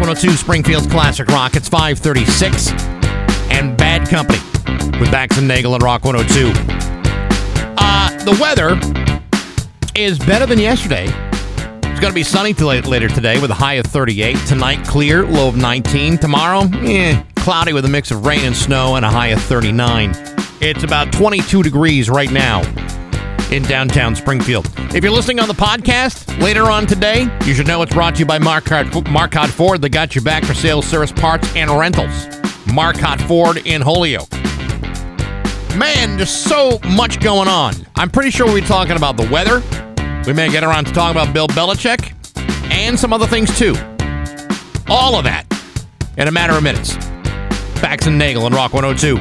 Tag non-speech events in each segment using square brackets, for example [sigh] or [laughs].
102 Springfield's Classic Rock. It's 536 and Bad Company with Bax and Nagle and Rock 102. Uh, the weather is better than yesterday. It's going to be sunny later today with a high of 38. Tonight, clear, low of 19. Tomorrow, eh, cloudy with a mix of rain and snow and a high of 39. It's about 22 degrees right now in downtown Springfield. If you're listening on the podcast later on today, you should know it's brought to you by Marcotte, Ford. They got you back for sales, service, parts, and rentals. Marcotte Ford in Holyoke. Man, there's so much going on. I'm pretty sure we'll be talking about the weather. We may get around to talking about Bill Belichick and some other things too. All of that in a matter of minutes. Bax and Nagle and Rock 102.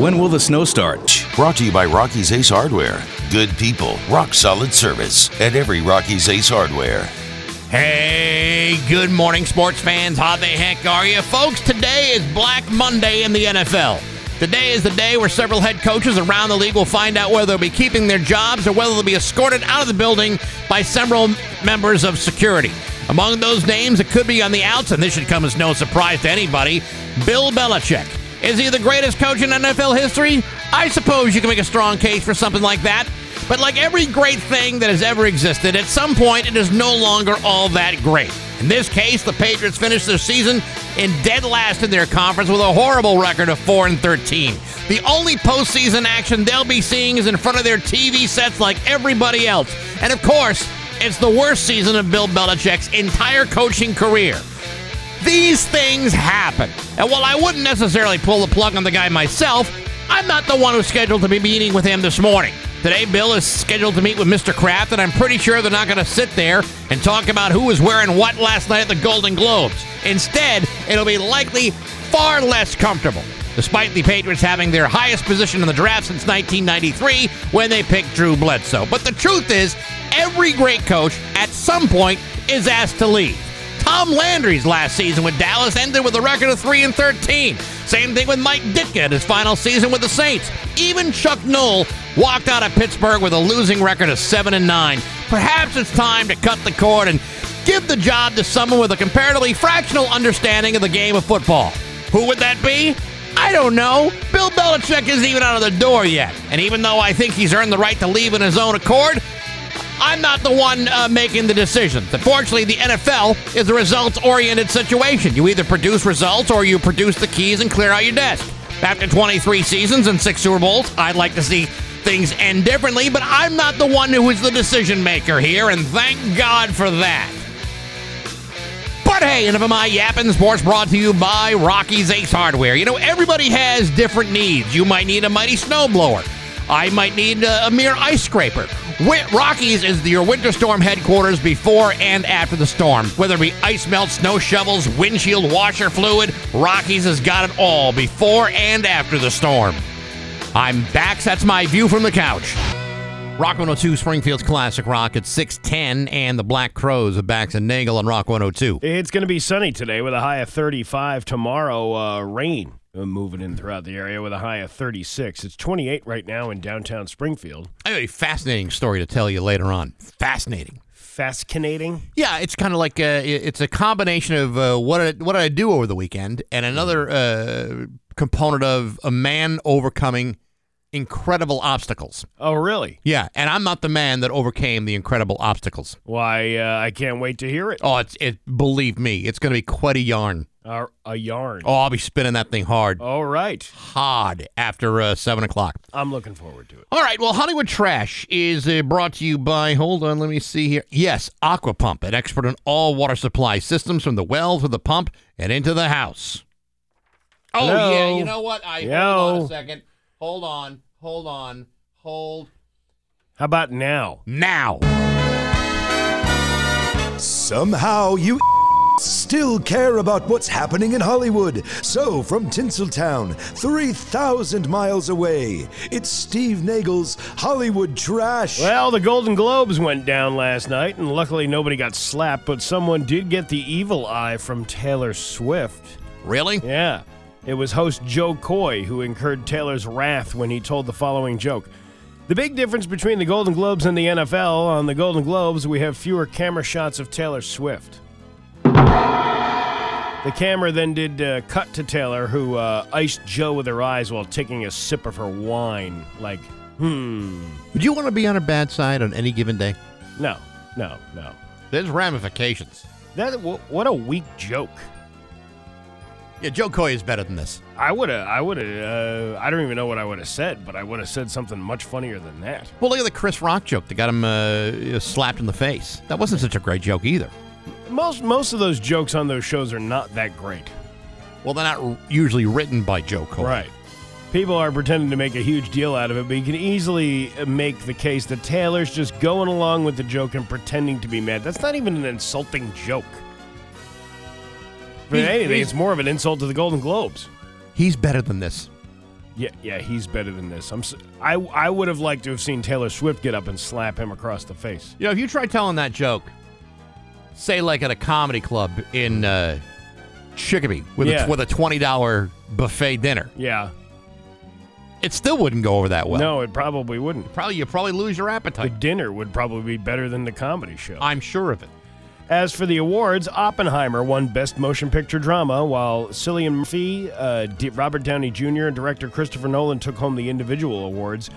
When will the snow start? Brought to you by Rocky's Ace Hardware. Good people, rock solid service at every Rocky's Ace Hardware. Hey, good morning, sports fans. How the heck are you? Folks, today is Black Monday in the NFL. Today is the day where several head coaches around the league will find out whether they'll be keeping their jobs or whether they'll be escorted out of the building by several members of security. Among those names, it could be on the outs, and this should come as no surprise to anybody Bill Belichick. Is he the greatest coach in NFL history? I suppose you can make a strong case for something like that. But like every great thing that has ever existed, at some point it is no longer all that great. In this case, the Patriots finished their season in dead last in their conference with a horrible record of 4 and 13. The only postseason action they'll be seeing is in front of their TV sets like everybody else. And of course, it's the worst season of Bill Belichick's entire coaching career. These things happen. And while I wouldn't necessarily pull the plug on the guy myself, I'm not the one who's scheduled to be meeting with him this morning. Today, Bill is scheduled to meet with Mr. Kraft, and I'm pretty sure they're not going to sit there and talk about who was wearing what last night at the Golden Globes. Instead, it'll be likely far less comfortable, despite the Patriots having their highest position in the draft since 1993 when they picked Drew Bledsoe. But the truth is, every great coach at some point is asked to leave. Tom Landry's last season with Dallas ended with a record of 3 and 13. Same thing with Mike Ditka in his final season with the Saints. Even Chuck Noll walked out of Pittsburgh with a losing record of 7 and 9. Perhaps it's time to cut the cord and give the job to someone with a comparatively fractional understanding of the game of football. Who would that be? I don't know. Bill Belichick isn't even out of the door yet. And even though I think he's earned the right to leave in his own accord, I'm not the one uh, making the decisions. Unfortunately, the NFL is a results oriented situation. You either produce results or you produce the keys and clear out your desk. After 23 seasons and six Super Bowls, I'd like to see things end differently, but I'm not the one who is the decision maker here, and thank God for that. But hey, enough of my yapping. Sports brought to you by Rocky's Ace Hardware. You know, everybody has different needs. You might need a mighty snowblower. I might need a, a mere ice scraper. Rockies is your winter storm headquarters before and after the storm. Whether it be ice melt, snow shovels, windshield washer fluid, Rockies has got it all before and after the storm. I'm back. That's my view from the couch. Rock 102 Springfield's Classic Rock at 610 and the Black Crowes of Bax and Nagle on Rock 102. It's going to be sunny today with a high of 35. Tomorrow, uh, rain uh, moving in throughout the area with a high of 36. It's 28 right now in downtown Springfield. I have a fascinating story to tell you later on. Fascinating. Fascinating. Yeah, it's kind of like a, it's a combination of uh, what did, what did I do over the weekend and another uh, component of a man overcoming incredible obstacles. Oh, really? Yeah, and I'm not the man that overcame the incredible obstacles. Why, uh, I can't wait to hear it. Oh, it's it. Believe me, it's going to be quite a yarn. Uh, a yarn. Oh, I'll be spinning that thing hard. All right. Hard after uh, 7 o'clock. I'm looking forward to it. All right. Well, Hollywood Trash is uh, brought to you by, hold on, let me see here. Yes, Aqua Pump, an expert in all water supply systems from the well to the pump and into the house. Oh, Hello? yeah. You know what? I Yo. Hold on a second. Hold on. Hold on. Hold. How about now? Now. Somehow you still care about what's happening in Hollywood. So, from Tinseltown, 3,000 miles away, it's Steve Nagle's Hollywood Trash. Well, the Golden Globes went down last night, and luckily nobody got slapped, but someone did get the evil eye from Taylor Swift. Really? Yeah. It was host Jo Koy who incurred Taylor's wrath when he told the following joke. The big difference between the Golden Globes and the NFL on the Golden Globes, we have fewer camera shots of Taylor Swift. The camera then did uh, cut to Taylor, who uh, iced Joe with her eyes while taking a sip of her wine. Like, hmm. Would you want to be on a bad side on any given day? No, no, no. There's ramifications. That wh- what a weak joke. Yeah, Jo Koy is better than this. I would have, I would have, uh, I don't even know what I would have said, but I would have said something much funnier than that. Well, look at the Chris Rock joke that got him uh, slapped in the face. That wasn't such a great joke either. Most most of those jokes on those shows are not that great. Well, they're not r- usually written by Jo Koy. Right. People are pretending to make a huge deal out of it, but you can easily uh, make the case that Taylor's just going along with the joke and pretending to be mad. That's not even an insulting joke. For He's- anything, he's- it's more of an insult to the Golden Globes. He's better than this. Yeah, yeah, he's better than this. I'm, I, I would have liked to have seen Taylor Swift get up and slap him across the face. You know, if you try telling that joke, say like at a comedy club in uh, Chicopee with, Yeah. a, with a $20 buffet dinner, Yeah. it still wouldn't go over that well. no, it probably wouldn't. Probably you probably lose your appetite. The appetite. dinner would probably be better than the comedy show. I'm sure of it. As for the awards, Oppenheimer won Best Motion Picture Drama, while Cillian Murphy, uh, D- Robert Downey Jr., and director Christopher Nolan took home the individual awards.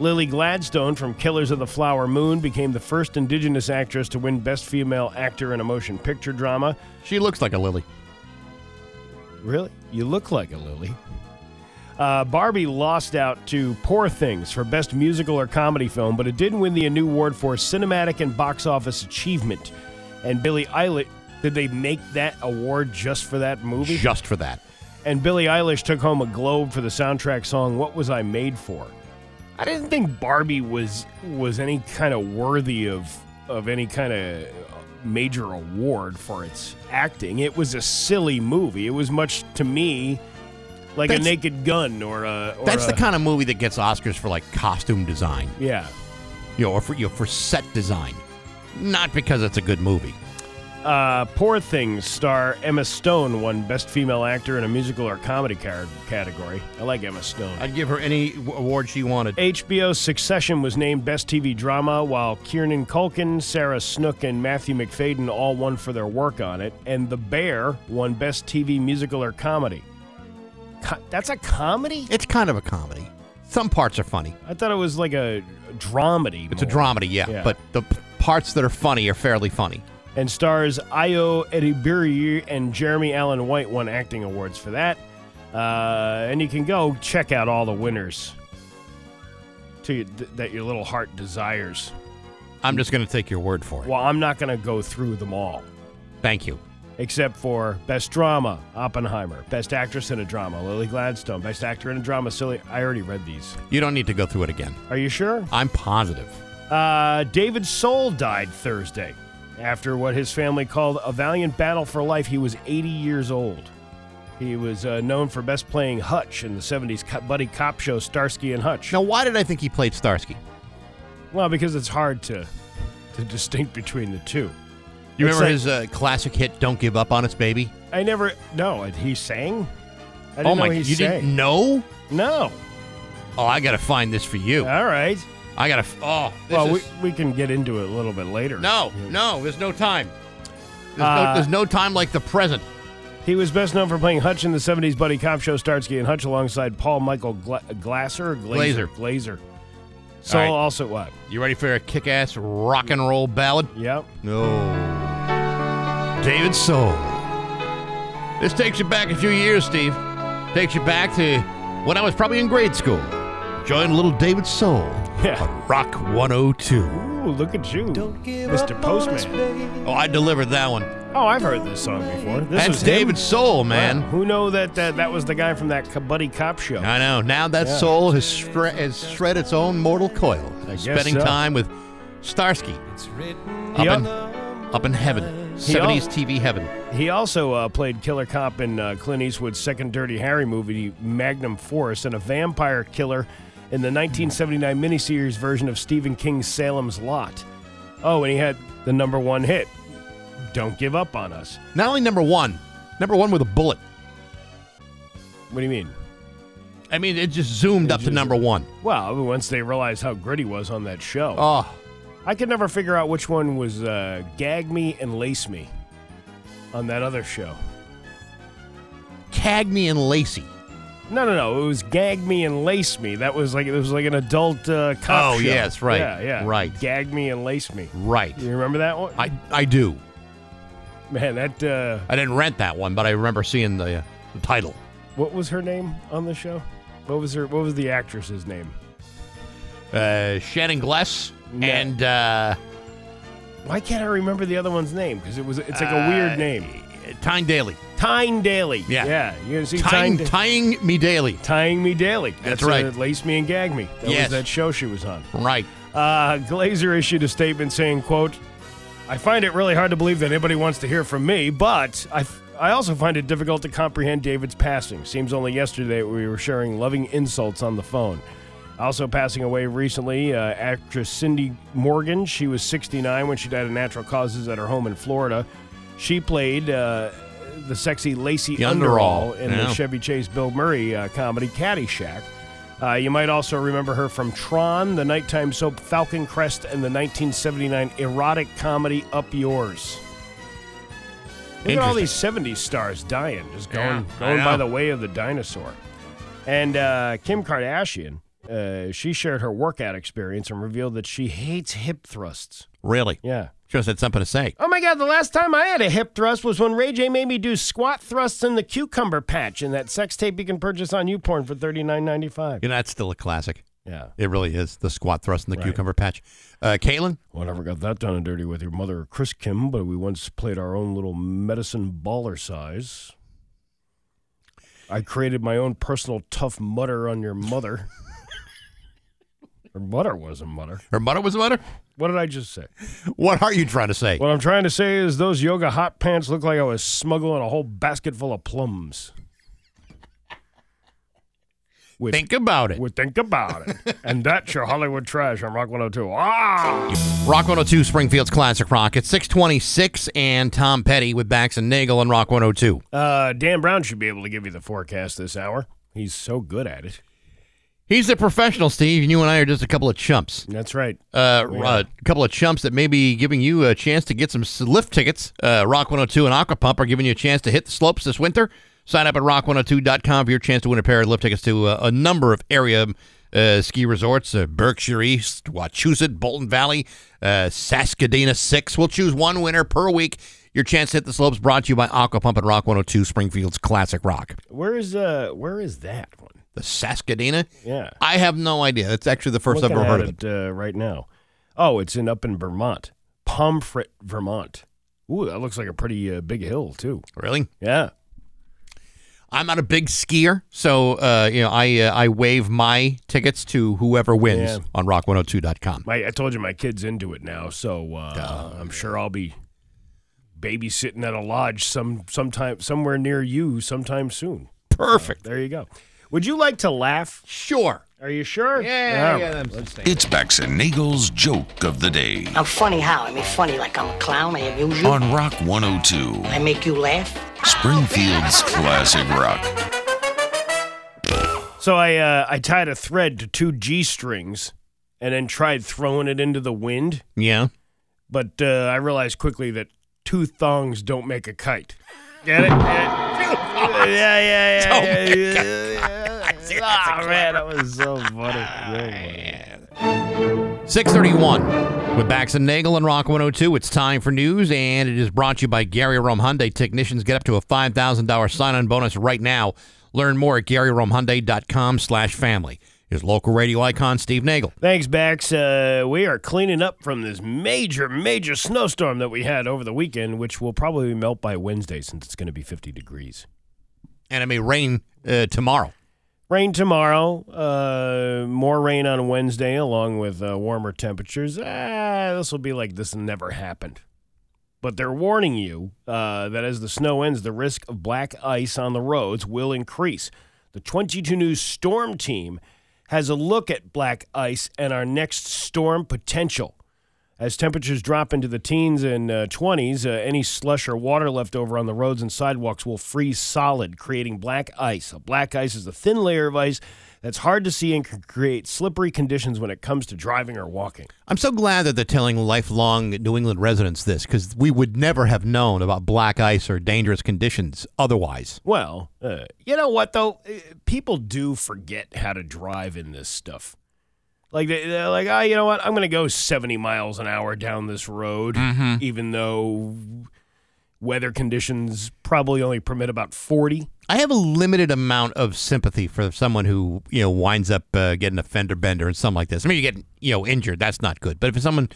Lily Gladstone from Killers of the Flower Moon became the first Indigenous actress to win Best Female Actor in a Motion Picture Drama. She looks like a lily. Really? You look like a lily. Uh, Barbie lost out to Poor Things for Best Musical or Comedy Film, but it did win the new award for Cinematic and Box Office Achievement. And Billie Eilish, did they make that award just for that movie? Just for that. And Billie Eilish took home a Globe for the soundtrack song "What Was I Made For." I didn't think Barbie was was any kind of worthy of of any kind of major award for its acting. It was a silly movie. It was much to me like That's- a Naked Gun or a. Or That's the kind of movie that gets Oscars for like costume design, Yeah. you know, or for you know, for set design, not because it's a good movie. Uh, Poor Things star Emma Stone won Best Female Actor in a Musical or Comedy car- category. I like Emma Stone. I'd give her any w- award she wanted. HBO's Succession was named Best TV Drama, while Kieran Culkin, Sarah Snook, and Matthew Macfadyen all won for their work on it. And The Bear won Best TV Musical or Comedy. Co- that's a comedy? It's kind of a comedy. Some parts are funny. I thought it was like a dramedy. It's a dramedy, yeah, Yeah. but the p- parts that are funny are fairly funny. And stars Ayo Edebiri and Jeremy Allen White won acting awards for that. Uh, and you can go check out all the winners to you, th- that your little heart desires. I'm just going to take your word for it. Well, I'm not going to go through them all, Thank you. except for Best Drama, Oppenheimer. Best Actress in a Drama, Lily Gladstone. Best Actor in a Drama, Silly. I already read these. You don't need to go through it again. Are you sure? I'm positive. Uh, David Soul died Thursday after what his family called a valiant battle for life. He was 80 years old. He was uh, known for best playing Hutch in the 70s co- buddy cop show Starsky and Hutch. Now, why did I think he played Starsky? Well, because it's hard to to distinct between the two. You It's remember like- his uh, classic hit "Don't Give Up on Us, Baby"? I never. No, he sang. I didn't oh my! know he You sang. didn't know? No. Oh, I got to find this for you. All right. I got to. Oh, this well, is, we, we can get into it a little bit later. no, no. There's no time. There's, Uh, no, there's no time like the present. He was best known for playing Hutch in the 70s buddy cop show Starsky and Hutch alongside Paul Michael Gla- Glasser? Glaser. Glaser. So All right. also what? You ready for a kick-ass rock and roll ballad? Yep. No. David Soul. This takes you back a few years, Steve. Takes you back to when I was probably in grade school. Join little David Soul Yeah. on Rock 102. Ooh, look at you, Mr. Postman. Oh, I delivered that one. Oh, I've heard this song before. This That's was him? David Soul, man. Wow. Who know that, that that was the guy from that buddy cop show? I know. Now that Yeah. soul has, shre- has shred its own mortal coil. guess spending so. time with Starsky He, up in, up in heaven. He al- 70s TV heaven. he also uh, played killer cop in uh, Clint Eastwood's second Dirty Harry movie, Magnum Force, and a vampire killer in the 1979 miniseries version of Stephen King's Salem's Lot. Oh, and he had the number one hit, "Don't Give Up on Us." Not only number one, number one with a bullet. What do you mean? I mean, it just zoomed It up to number one. Well, once they realized how gritty was on that show. Oh, I could never figure out which one was uh, Gag Me and Lace Me on that other show. Cagney and Lacey. No, no, no. It was Gag Me and Lace Me. That was like it was like an adult uh, cop Oh, show. yes, right, Yeah, yeah. right. Gag Me and Lace Me. Right. You remember that one? I I do. Man, that uh, I didn't rent that one, but I remember seeing the, uh, the title. what was her name on the show? What was her? What was the actress's name? Uh, Shannon Gless No. and uh, Why can't I remember the other one's name? Because it was it's like a weird name. Tyne Daly. Tyne Daly. Yeah. yeah. You gonna see Tying, Tyne? tying me daily. Tying Me Daily. That's uh, right. Lace Me and Gag Me. That Yes. was that show she was on. Right. Uh, Glaser issued a statement saying, "quote I find it really hard to believe that anybody wants to hear from me, but I." I also find it difficult to comprehend David's passing. Seems only yesterday we were sharing loving insults on the phone. Also passing away recently, uh, actress Cindy Morgan. She was 69 when she died of natural causes at her home in Florida. She played uh, the sexy Lacey The Underall Underall, in the. Chevy Chase Bill Murray uh, comedy Caddyshack. Uh, you might also remember her from Tron, the nighttime soap Falcon Crest, and the 1979 erotic comedy Up Yours. Look at all these 70s stars dying, just going, Yeah, going by the way of the dinosaur. And uh, Kim Kardashian, uh, she shared her workout experience and revealed that she hates hip thrusts. Really? Yeah. Just had something to say. Oh my God, the last time I had a hip thrust was when Ray J made me do squat thrusts in the cucumber patch in that sex tape you can purchase on YouPorn for $39.95. You know, that's still a classic. Yeah. It really is. The squat thrust in the Right. cucumber patch. Uh? Well, I never got that done and dirty with your mother, Chris Kim, but we once played our own little medicine baller size. I created my own personal tough mutter on your mother. [laughs] Her mother was a mutter. Her mother was a mother? What did I just say? What are you trying to say? What I'm trying to say is those yoga hot pants look like I was smuggling a whole basket full of plums. With, Think about it. with think about it. [laughs] and that's your Hollywood trash on Rock 102. Ah! Rock 102 Springfield's Classic Rock. It's 626 and Tom Petty with Bax and Nagle on Rock 102. Uh, Dan Brown should be able to give you the forecast this hour. He's so good at it. He's a professional, Steve, and you and I are just a couple of chumps. That's right. Uh, Yeah. a couple of chumps that may be giving you a chance to get some lift tickets. Uh, Rock 102 and Aqua Pump are giving you a chance to hit the slopes this winter. Sign up at rock102.com for your chance to win a pair of lift tickets to uh, a number of area uh, ski resorts uh, Berkshire East, Wachusett, Bolton Valley, uh, Saskadena 6. We'll choose one winner per week. Your chance to hit the slopes brought to you by Aqua Pump and Rock 102 Springfield's Classic Rock. Where is uh where is that one? The Saskadena? Yeah. I have no idea. That's actually the 1st I've ever heard of it. it uh, right now. Oh, it's in up in Vermont. Pomfret, Vermont. Ooh, that looks like a pretty uh, big hill too. Really? Yeah. I'm not a big skier, so uh, you know I uh, I waive my tickets to whoever wins Yeah. on rock102.com. My I told you my kid's into it now, so uh, I'm sure I'll be babysitting at a lodge some sometime somewhere near you sometime soon. Perfect. There you go. Would you like to laugh? Sure. Are you sure? Yeah, All yeah, right. them- It's Bax and Nagle's joke of the day I'm funny how? I mean, funny like I'm a clown. I amuse you. on Rock 102, I make you laugh. Springfield's [laughs] Classic Rock. So I uh, I tied a thread to two G strings, and then tried throwing it into the wind. Yeah. But uh, I realized quickly that two thongs don't make a kite. Get it? [laughs] Yeah, yeah, yeah. Don't yeah, make yeah, yeah. Oh man, that was so [laughs] funny. Very funny. 631 with Bax and Nagle and Rock 102. It's time for news, and it is brought to you by Gary Rome Hyundai. Technicians get up to a $5,000 sign-on bonus right now. Learn more at GaryRomeHyundai.com slash family. Here's local radio icon Steve Nagle. Thanks, Bax. Uh, we are cleaning up from this major, major snowstorm that we had over the weekend, which will probably melt by Wednesday since it's going to be 50 degrees. And it may rain uh, tomorrow. Rain tomorrow, uh, more rain on Wednesday, along with uh, warmer temperatures. Ah, this will be like this never happened. But they're warning you uh, that as the snow ends, the risk of black ice on the roads will increase. The 22 News Storm Team has a look at black ice and our next storm potential. As temperatures drop into the teens and uh, 20s, uh, any slush or water left over on the roads and sidewalks will freeze solid, creating black ice. A black ice is a thin layer of ice that's hard to see and can create slippery conditions when it comes to driving or walking. I'm so glad that they're telling lifelong New England residents this because we would never have known about black ice or dangerous conditions otherwise. Well, uh, you know what though? Uh, People do forget how to drive in this stuff. Like they, they're like, oh, you know what? I'm going to go 70 miles an hour down this road, even though weather conditions probably only permit about 40. I have a limited amount of sympathy for someone who you know winds up uh, getting a fender bender and something like this. I mean, you get you know injured, that's not good. But if someone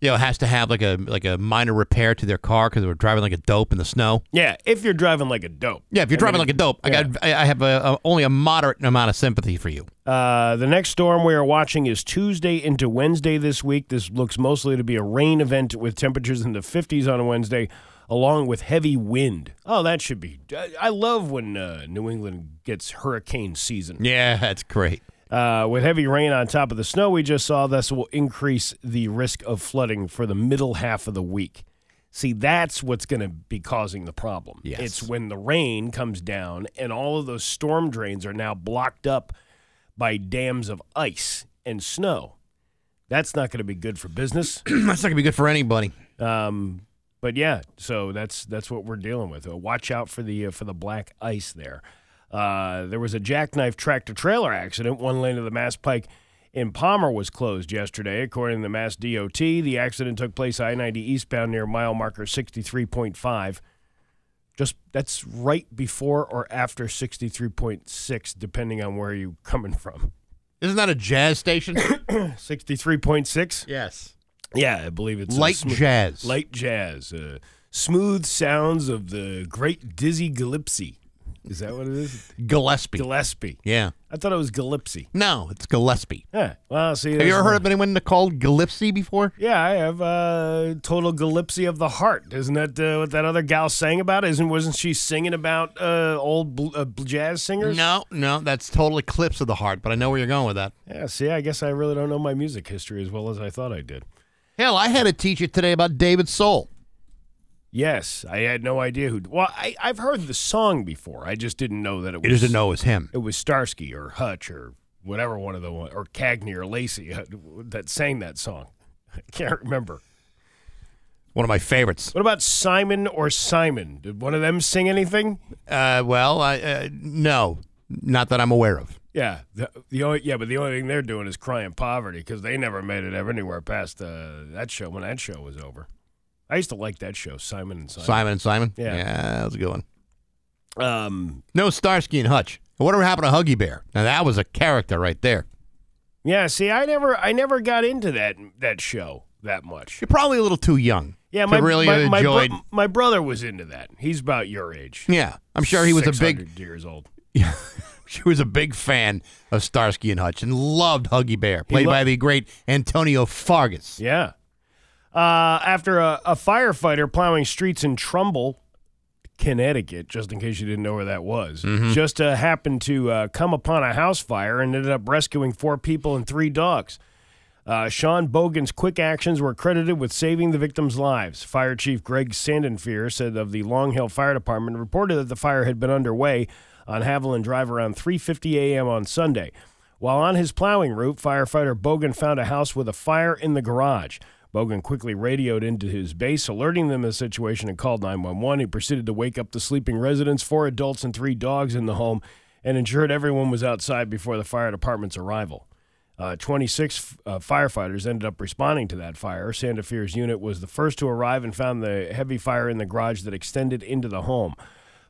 you know has to have like a like a minor repair to their car because they were driving like a dope in the snow, Yeah, if you're driving like a dope. yeah, if you're I driving mean, like a dope, I got I have a, a, only a moderate amount of sympathy for you. Uh, the next storm we are watching is Tuesday into Wednesday this week. This looks mostly to be a rain event with temperatures in the 50s on a Wednesday, along with heavy wind. Oh, that should be. I- I love when uh, New England gets hurricane season. Yeah, [laughs] that's great. Uh, with heavy rain on top of the snow we just saw, this will increase the risk of flooding for the middle half of the week. See, that's what's going to be causing the problem. Yes. It's when the rain comes down and all of those storm drains are now blocked up by dams of ice and snow. That's not going to be good for business. [clears throat] that's not gonna be good for anybody. Um, but yeah, so that's that's what we're dealing with. Uh, watch out for the uh, for the black ice there. Uh, there was a jackknife tractor trailer accident. One lane of the Mass Pike in Palmer was closed yesterday, according to the Mass DOT. The accident took place I ninety eastbound near mile marker sixty three point five. Just that's right before or after sixty three point six, depending on where you're coming from. Isn't that a jazz station? [coughs] Sixty three point six. yes. Yeah, I believe it's Light smooth- jazz. Light jazz. Uh, smooth sounds of the great Dizzy Gillespie. Is that what it is? Gillespie. Gillespie. yeah. I thought it was Gillespie. No, it's Gillespie. Yeah. Well, see. Have you ever heard of anyone called Gillespie before? Yeah, I have. Uh, total Gillespie of the heart. Isn't that uh, what that other gal sang about? Isn't wasn't she singing about uh, old bl- uh, jazz singers? No, no, that's total eclipse of the heart. But I know where you're going with that. Yeah. See, I guess I really don't know my music history as well as I thought I did. Hell, I had a teacher today about David Soul. Yes, I had no idea who. Well, I, I've heard the song before. I just didn't know that it was. You didn't know it was him. it was Starsky or Hutch or whatever one of the one or Cagney or Lacey uh, that sang that song. [laughs] I can't remember. One of my favorites. What about Simon or Simon? Did one of them sing anything? Uh, well, I, uh, no, not that I'm aware of. Yeah, the, the only yeah, but the only thing they're doing is crying poverty because they never made it ever anywhere past uh, that show when that show was over. I used to like that show, Simon and Simon. Simon and Simon. Yeah. yeah, that was a good one. Um, No Starsky and Hutch. Whatever happened to Huggy Bear? Now that was a character right there. yeah. See, I never, I never got into that that show that much. You're probably a little too young. Yeah, my really my, my, bro- enjoyed. my brother was into that. He's about your age. yeah, I'm sure he was a big. years old. [laughs] She was a big fan of Starsky and Hutch and loved Huggy Bear, played lo- by the great Antonio Fargas. Yeah. Uh, after a, a firefighter plowing streets in Trumbull, Connecticut, just in case you didn't know where that was, just uh, happened to uh, come upon a house fire and ended up rescuing four people and three dogs. Uh, Sean Bogan's quick actions were credited with saving the victims' lives. Fire Chief Greg Sandenfear said of the Long Hill Fire Department reported that the fire had been underway on Haviland Drive around 3:50 a.m. on Sunday. While on his plowing route, firefighter Bogan found a house with a fire in the garage. Bogan quickly radioed into his base, alerting them the situation, and called 911. He proceeded to wake up the sleeping residents, four adults and three dogs in the home, and ensured everyone was outside before the fire department's arrival. Uh, 26 uh, firefighters ended up responding to that fire. Sandefier's unit was the first to arrive and found the heavy fire in the garage that extended into the home.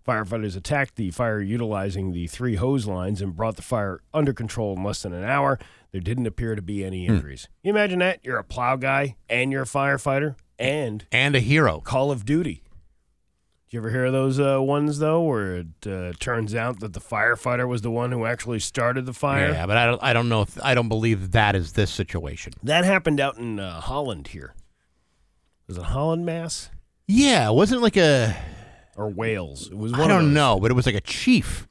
Firefighters attacked the fire utilizing the three hose lines and brought the fire under control in less than an hour. There didn't appear to be any injuries. You imagine that? You're a plow guy and you're a firefighter and And a hero. Call of Duty. Did you ever hear of those uh, ones though, where it uh, turns out that the firefighter was the one who actually started the fire? Yeah, but I don't. I don't know if I don't believe that is this situation. That happened out in uh, Holland here. Was it Holland, Mass, Yeah, it wasn't like a. or Wales? It was. One I don't know, but it was like a chief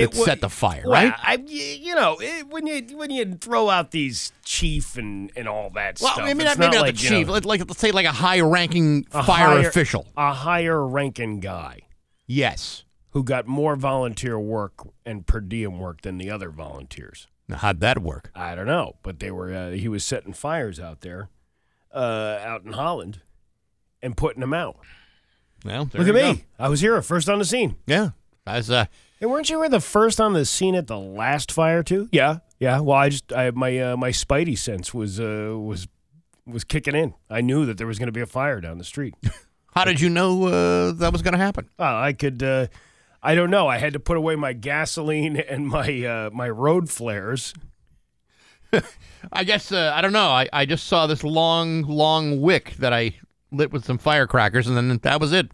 that wa- set the fire, Well, right? I, you know, it, when you when you throw out these chief and, and all that Well, stuff, maybe it's not, maybe not like, the chief. know, like let's say like a high-ranking fire higher- official. a higher ranking guy Yes. who got more volunteer work and per diem work than the other volunteers. Now, how'd that work? I don't know, but they were. Uh, he was setting fires out there, uh, out in Holland, and putting them out. Well, there Look at me! go. I was here, first on the scene. Yeah. As uh, Hey, weren't you were the first on the scene at the last fire too? Yeah, yeah. Well, I just I my uh, my spidey sense was uh, was was kicking in. I knew that there was going to be a fire down the street. [laughs] how did you know uh, that was going to happen? Uh, I could. Uh, I don't know. I had to put away my gasoline [laughs] and my uh, my road flares. [laughs] I guess uh, I don't know. I, I just saw this long, long wick that I lit with some firecrackers, and then that was it.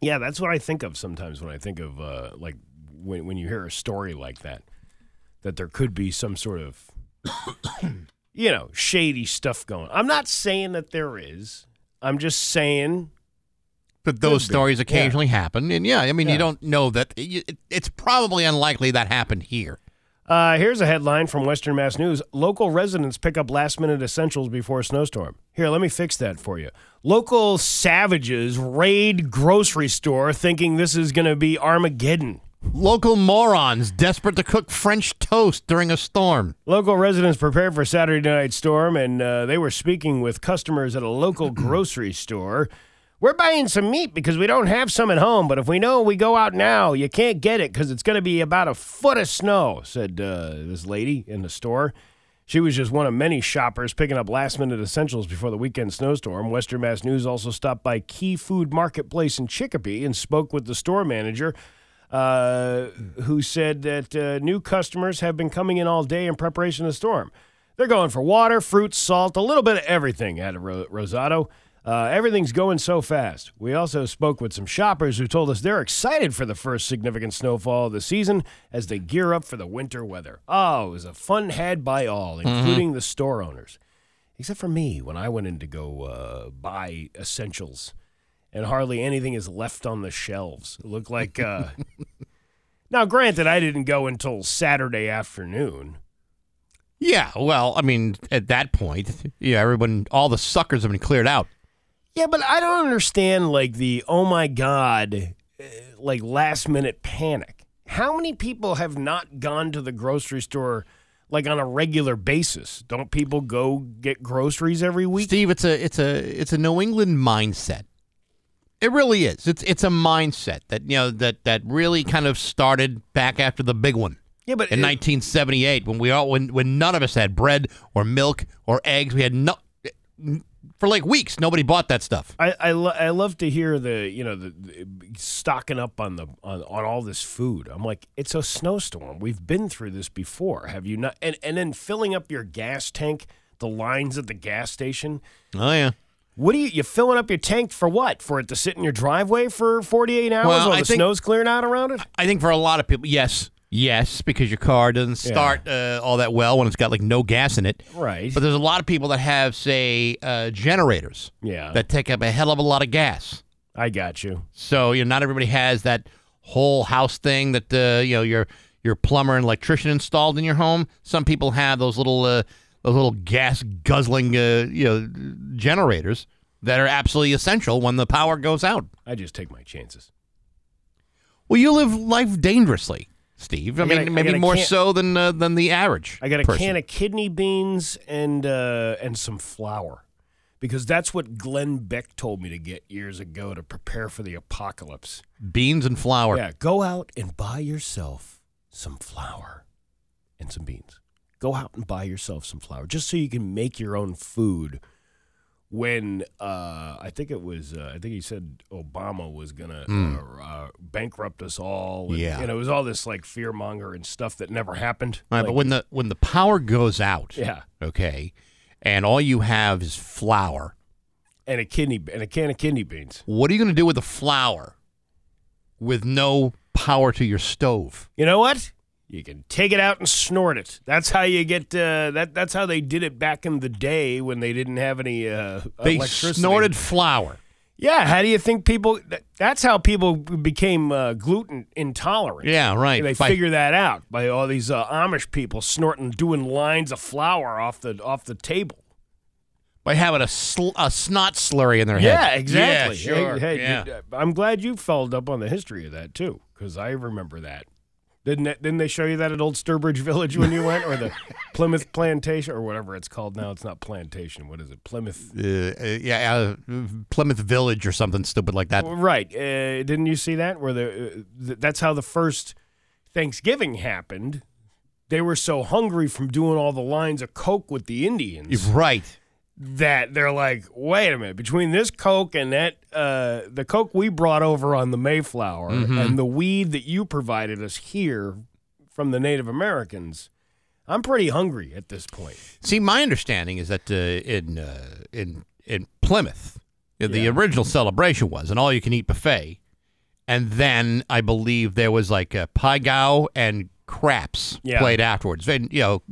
Yeah, that's what I think of sometimes when I think of uh, like when when you hear a story like that, that there could be some sort of [coughs] you know shady stuff going. I'm not saying that there is. I'm just saying that those Could be. stories Yeah. occasionally happen, and yeah, I mean, Yeah. you don't know that. It, it's probably unlikely that happened here. Uh, here's a headline from Western Mass News. Local residents pick up last minute essentials before a snowstorm. Here, let me fix that for you. Local savages raid grocery store thinking this is going to be Armageddon. Local morons desperate to cook French toast during a storm. Local residents prepared for Saturday night storm, and uh, they were speaking with customers at a local [clears throat] grocery store. We're buying some meat because we don't have some at home, but if we know we go out now, you can't get it because it's going to be about a foot of snow, said uh, this lady in the store. She was just one of many shoppers picking up last minute essentials before the weekend snowstorm. Western Mass News also stopped by Key Food Marketplace in Chicopee and spoke with the store manager, uh, who said that uh, new customers have been coming in all day in preparation of the storm. They're going for water, fruit, salt, a little bit of everything added Ro- Rosado. Uh, everything's going so fast. We also spoke with some shoppers who told us they're excited for the first significant snowfall of the season as they gear up for the winter weather. Oh, it was a fun had by all, including the store owners. Except for me when I went in to go uh, buy essentials and hardly anything is left on the shelves. It looked like. Uh... [laughs] now, granted, I didn't go until Saturday afternoon. Yeah, well, I mean, at that point, yeah, everyone, all the suckers have been cleared out. Yeah, but I don't understand like the oh my god, uh, like last minute panic. How many people have not gone to the grocery store like on a regular basis? Don't people go get groceries every week? Steve, it's a it's a it's a New England mindset. It really is. It's it's a mindset that you know that that really kind of started back after the big one Yeah, but in it- 1978 when we all when when none of us had bread or milk or eggs. We had no for like weeks. Nobody bought that stuff. I I, lo- I love to hear the you know the, the stocking up on the on, on all this food. I'm like, it's a snowstorm. We've been through this before. Have you not? And and then filling up your gas tank, the lines at the gas station. Oh yeah. What are you you filling up your tank for? What for it to sit in your driveway for 48 hours Well, while I the think- snow's clearing out around it? I think for a lot of people, yes, yes, because your car doesn't start uh, all that well when it's got like no gas in it. Right. But there's a lot of people that have, say, uh, generators Yeah, that take up a hell of a lot of gas. I got you. So you know, not everybody has that whole house thing that uh, you know your your plumber and electrician installed in your home. Some people have those little uh, those little gas guzzling uh, you know generators that are absolutely essential when the power goes out. I just take my chances. Well, you live life dangerously, Steve. I, I mean, a- I maybe a more can- so than uh, than the average. I got a person. can of kidney beans and uh, and some flour, because that's what Glenn Beck told me to get years ago to prepare for the apocalypse. beans and flour. Yeah, go out and buy yourself some flour and some beans. Go out and buy yourself some flour, just so you can make your own food. When uh, I think it was, uh, I think he said Obama was gonna uh, uh, bankrupt us all. And, Yeah. and it was all this like fear monger and stuff that never happened. Right, Like, but when the when the power goes out, yeah, okay, and all you have is flour, and a kidney and a can of kidney beans. what are you going to do with the flour with no power to your stove? You know what? You can take it out and snort it. That's how you get. Uh, that that's how they did it back in the day when they didn't have any uh, They snorted flour. Yeah. How do you think people? That's how people became uh, gluten intolerant. Yeah, right. They By- figure that out by all these uh, Amish people snorting, doing lines of flour off the off the table. by having a sl- a snot slurry in their Yeah, head. exactly. Yeah, sure. Hey, hey, yeah. uh, I'm glad you followed up on the history of that too, because I remember that. Didn't it, didn't they show you that at Old Sturbridge [laughs] Village when you went, or the [laughs] Plymouth Plantation, or whatever it's called now? It's not Plantation. What is it? Plymouth. Uh, uh, yeah, uh, Plymouth Village or something stupid like that. Right. Uh, didn't you see that? Where the uh, th- that's how the first Thanksgiving happened. They were so hungry from doing all the lines of coke with the Indians Right. That they're like, wait a minute, between this coke and that uh, the coke we brought over on the Mayflower and the weed that you provided us here from the Native Americans, I'm pretty hungry at this point. See, my understanding is that uh, in uh, in in Plymouth, uh, the original celebration was an all-you-can-eat buffet, and then I believe there was like a pai gow and craps Yeah. played afterwards, and you know,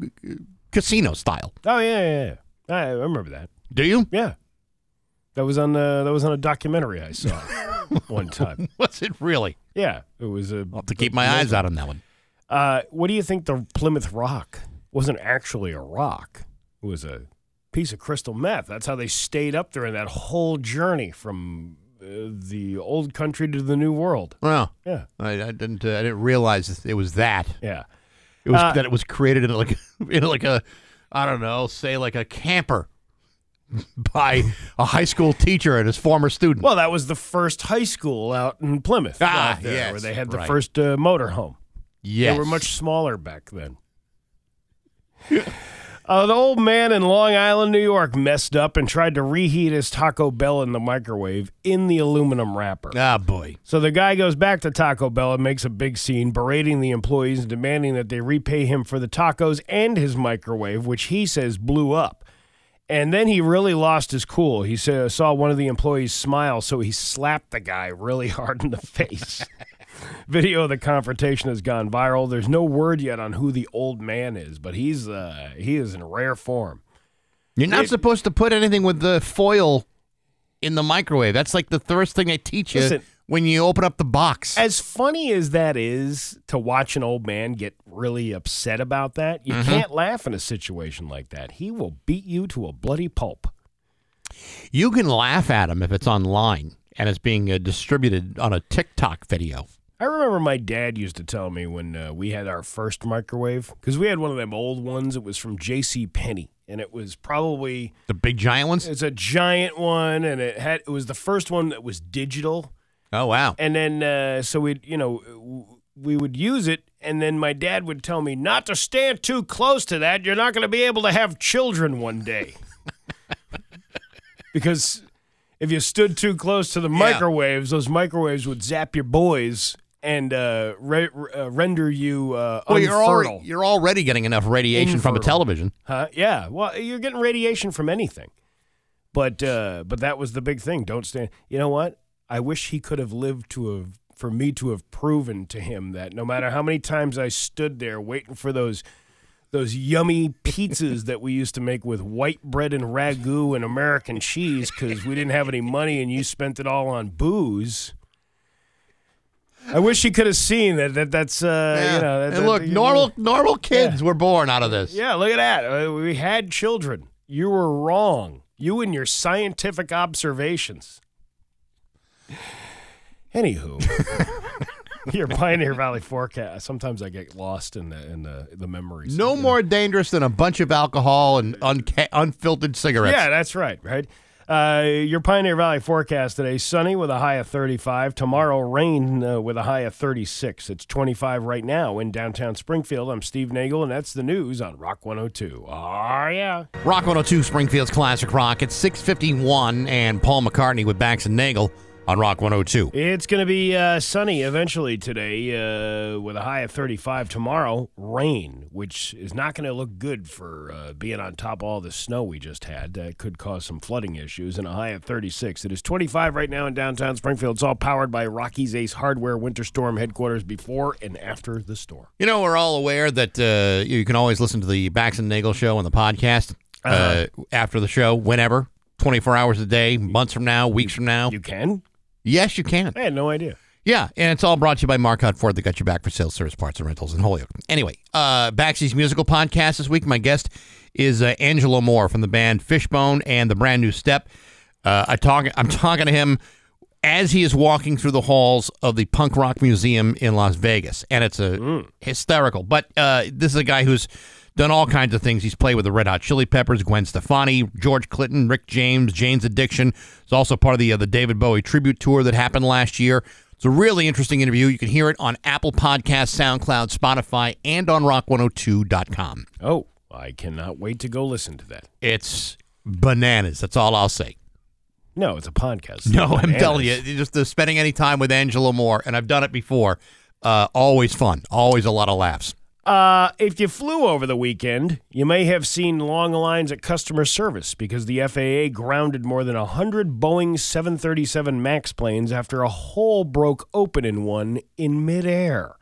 casino style. Oh yeah, yeah, yeah. I remember that. Do you? Yeah, that was on uh, that was on a documentary I saw [laughs] one time. Was it really? Yeah, it was a. I'll have to keep my eyes out on that one. Uh, what do you think the Plymouth Rock wasn't actually a rock? It was a piece of crystal meth. That's how they stayed up there in that whole journey from uh, the old country to the new world. Well, Yeah, I, I didn't. Uh, I didn't realize it was that. yeah. It was Uh, that it was created in like [laughs] in like a I don't know, say like a camper [laughs] by a high school teacher and his former student. Well, that was the first high school out in Plymouth, Ah, there, yes, where they had the right. first uh, motorhome. yes. They were much smaller back then. [laughs] Uh, the old man in Long Island, New York, messed up and tried to reheat his Taco Bell in the microwave in the aluminum wrapper. Ah, boy. So the guy goes back to Taco Bell and makes a big scene, berating the employees and demanding that they repay him for the tacos and his microwave, which he says blew up. And then he really lost his cool. He sa- saw one of the employees smile, so he slapped the guy really [laughs] hard in the face. [laughs] Video of the confrontation has gone viral. There's no word yet on who the old man is, but he's uh, he is in rare form. You're not It- supposed to put anything with the foil in the microwave. That's like the first thing they teach you Listen. when you open up the box. As funny as that is to watch an old man get really upset about that, you can't laugh in a situation like that. He will beat you to a bloody pulp. You can laugh at him if it's online and it's being uh, distributed on a TikTok video. I remember my dad used to tell me when uh, we had our first microwave because we had one of them old ones. It was from J.C. Penney, and it was probably The big giant ones? it's a giant one, and it had it was the first one that was digital. Oh, wow. And then uh, so we you know we would use it, and then my dad would tell me not to stand too close to that. You're not going to be able to have children one day [laughs] because if you stood too close to the microwaves, those microwaves would zap your boys and uh, re- uh, render you uh, Well, you're already, you're already getting enough radiation from a television. Huh? Yeah. Well, you're getting radiation from anything. But uh, but that was the big thing. Don't stand. You know what? I wish he could have lived to have for me to have proven to him that no matter how many times I stood there waiting for those those yummy pizzas that we used to make with white bread and ragu and American cheese because we didn't have any money and you spent it all on booze. I wish he could have seen that. That that's uh, you know. That, and that- look, you- normal normal kids were born out of this. yeah, look at that. Uh, we had children. You were wrong. You and your scientific observations. Anywho, [laughs] your Pioneer Valley forecast. Sometimes I get lost in the in the, the memories. No more dangerous than a bunch of alcohol and unca- unfiltered cigarettes. Yeah, that's right. Right. Uh, your Pioneer Valley forecast today: sunny with a high of 35. Tomorrow, rain uh, with a high of 36. It's 25 right now in downtown Springfield. I'm Steve Nagle, and that's the news on Rock 102. Oh yeah. Rock 102 Springfield's Classic Rock. It's 651 and Paul McCartney with Bax and Nagle on Rock 102. It's going to be uh, sunny eventually today uh, with a high of 35. Tomorrow, rain, which is not going to look good for uh, being on top of all the snow we just had. That could cause some flooding issues, and a high of 36. It is 25 right now in downtown Springfield. It's all powered by Rocky's Ace Hardware Winter Storm headquarters before and after the storm. You know, we're all aware that uh, you can always listen to the Bax and Nagle show on the podcast uh, Uh-huh. after the show, whenever, 24 hours a day, months from now, weeks from now. You can? Yes, you can. I had no idea. Yeah, and it's all brought to you by Marcotte Ford that got you back for sales, service, parts, and rentals in Holyoke. Anyway, uh, Baxy's musical podcast this week. My guest is uh, Angelo Moore from the band Fishbone and the brand new Step. Uh, I talk. I'm talking to him as he is walking through the halls of the Punk Rock Museum in Las Vegas, and it's a hysterical. But uh, this is a guy who's done all kinds of things. He's played with the Red Hot Chili Peppers, Gwen Stefani, George Clinton, Rick James, Jane's Addiction. He's also part of the uh, the David Bowie tribute tour that happened last year. It's a really interesting interview. You can hear it on Apple Podcasts, SoundCloud, Spotify, and on rock102.com. Oh, I cannot wait to go listen to that. It's bananas. That's all I'll say. No, it's a podcast. [laughs] No, I'm telling you, just uh, spending any time with Angelo Moore, and I've done it before. Uh, always fun, always a lot of laughs. Uh, if you flew over the weekend, you may have seen long lines at customer service because the FAA grounded more than 100 Boeing 737 MAX planes after a hole broke open in one in midair.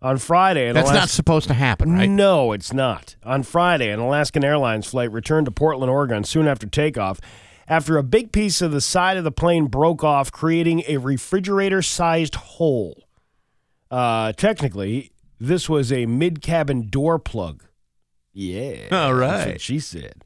On Friday, an That's not supposed to happen, right? No, it's not. On Friday, an Alaskan Airlines flight returned to Portland, Oregon soon after takeoff after a big piece of the side of the plane broke off, creating a refrigerator sized hole. Uh, technically, this was a mid cabin door plug. Yeah. All right. She said.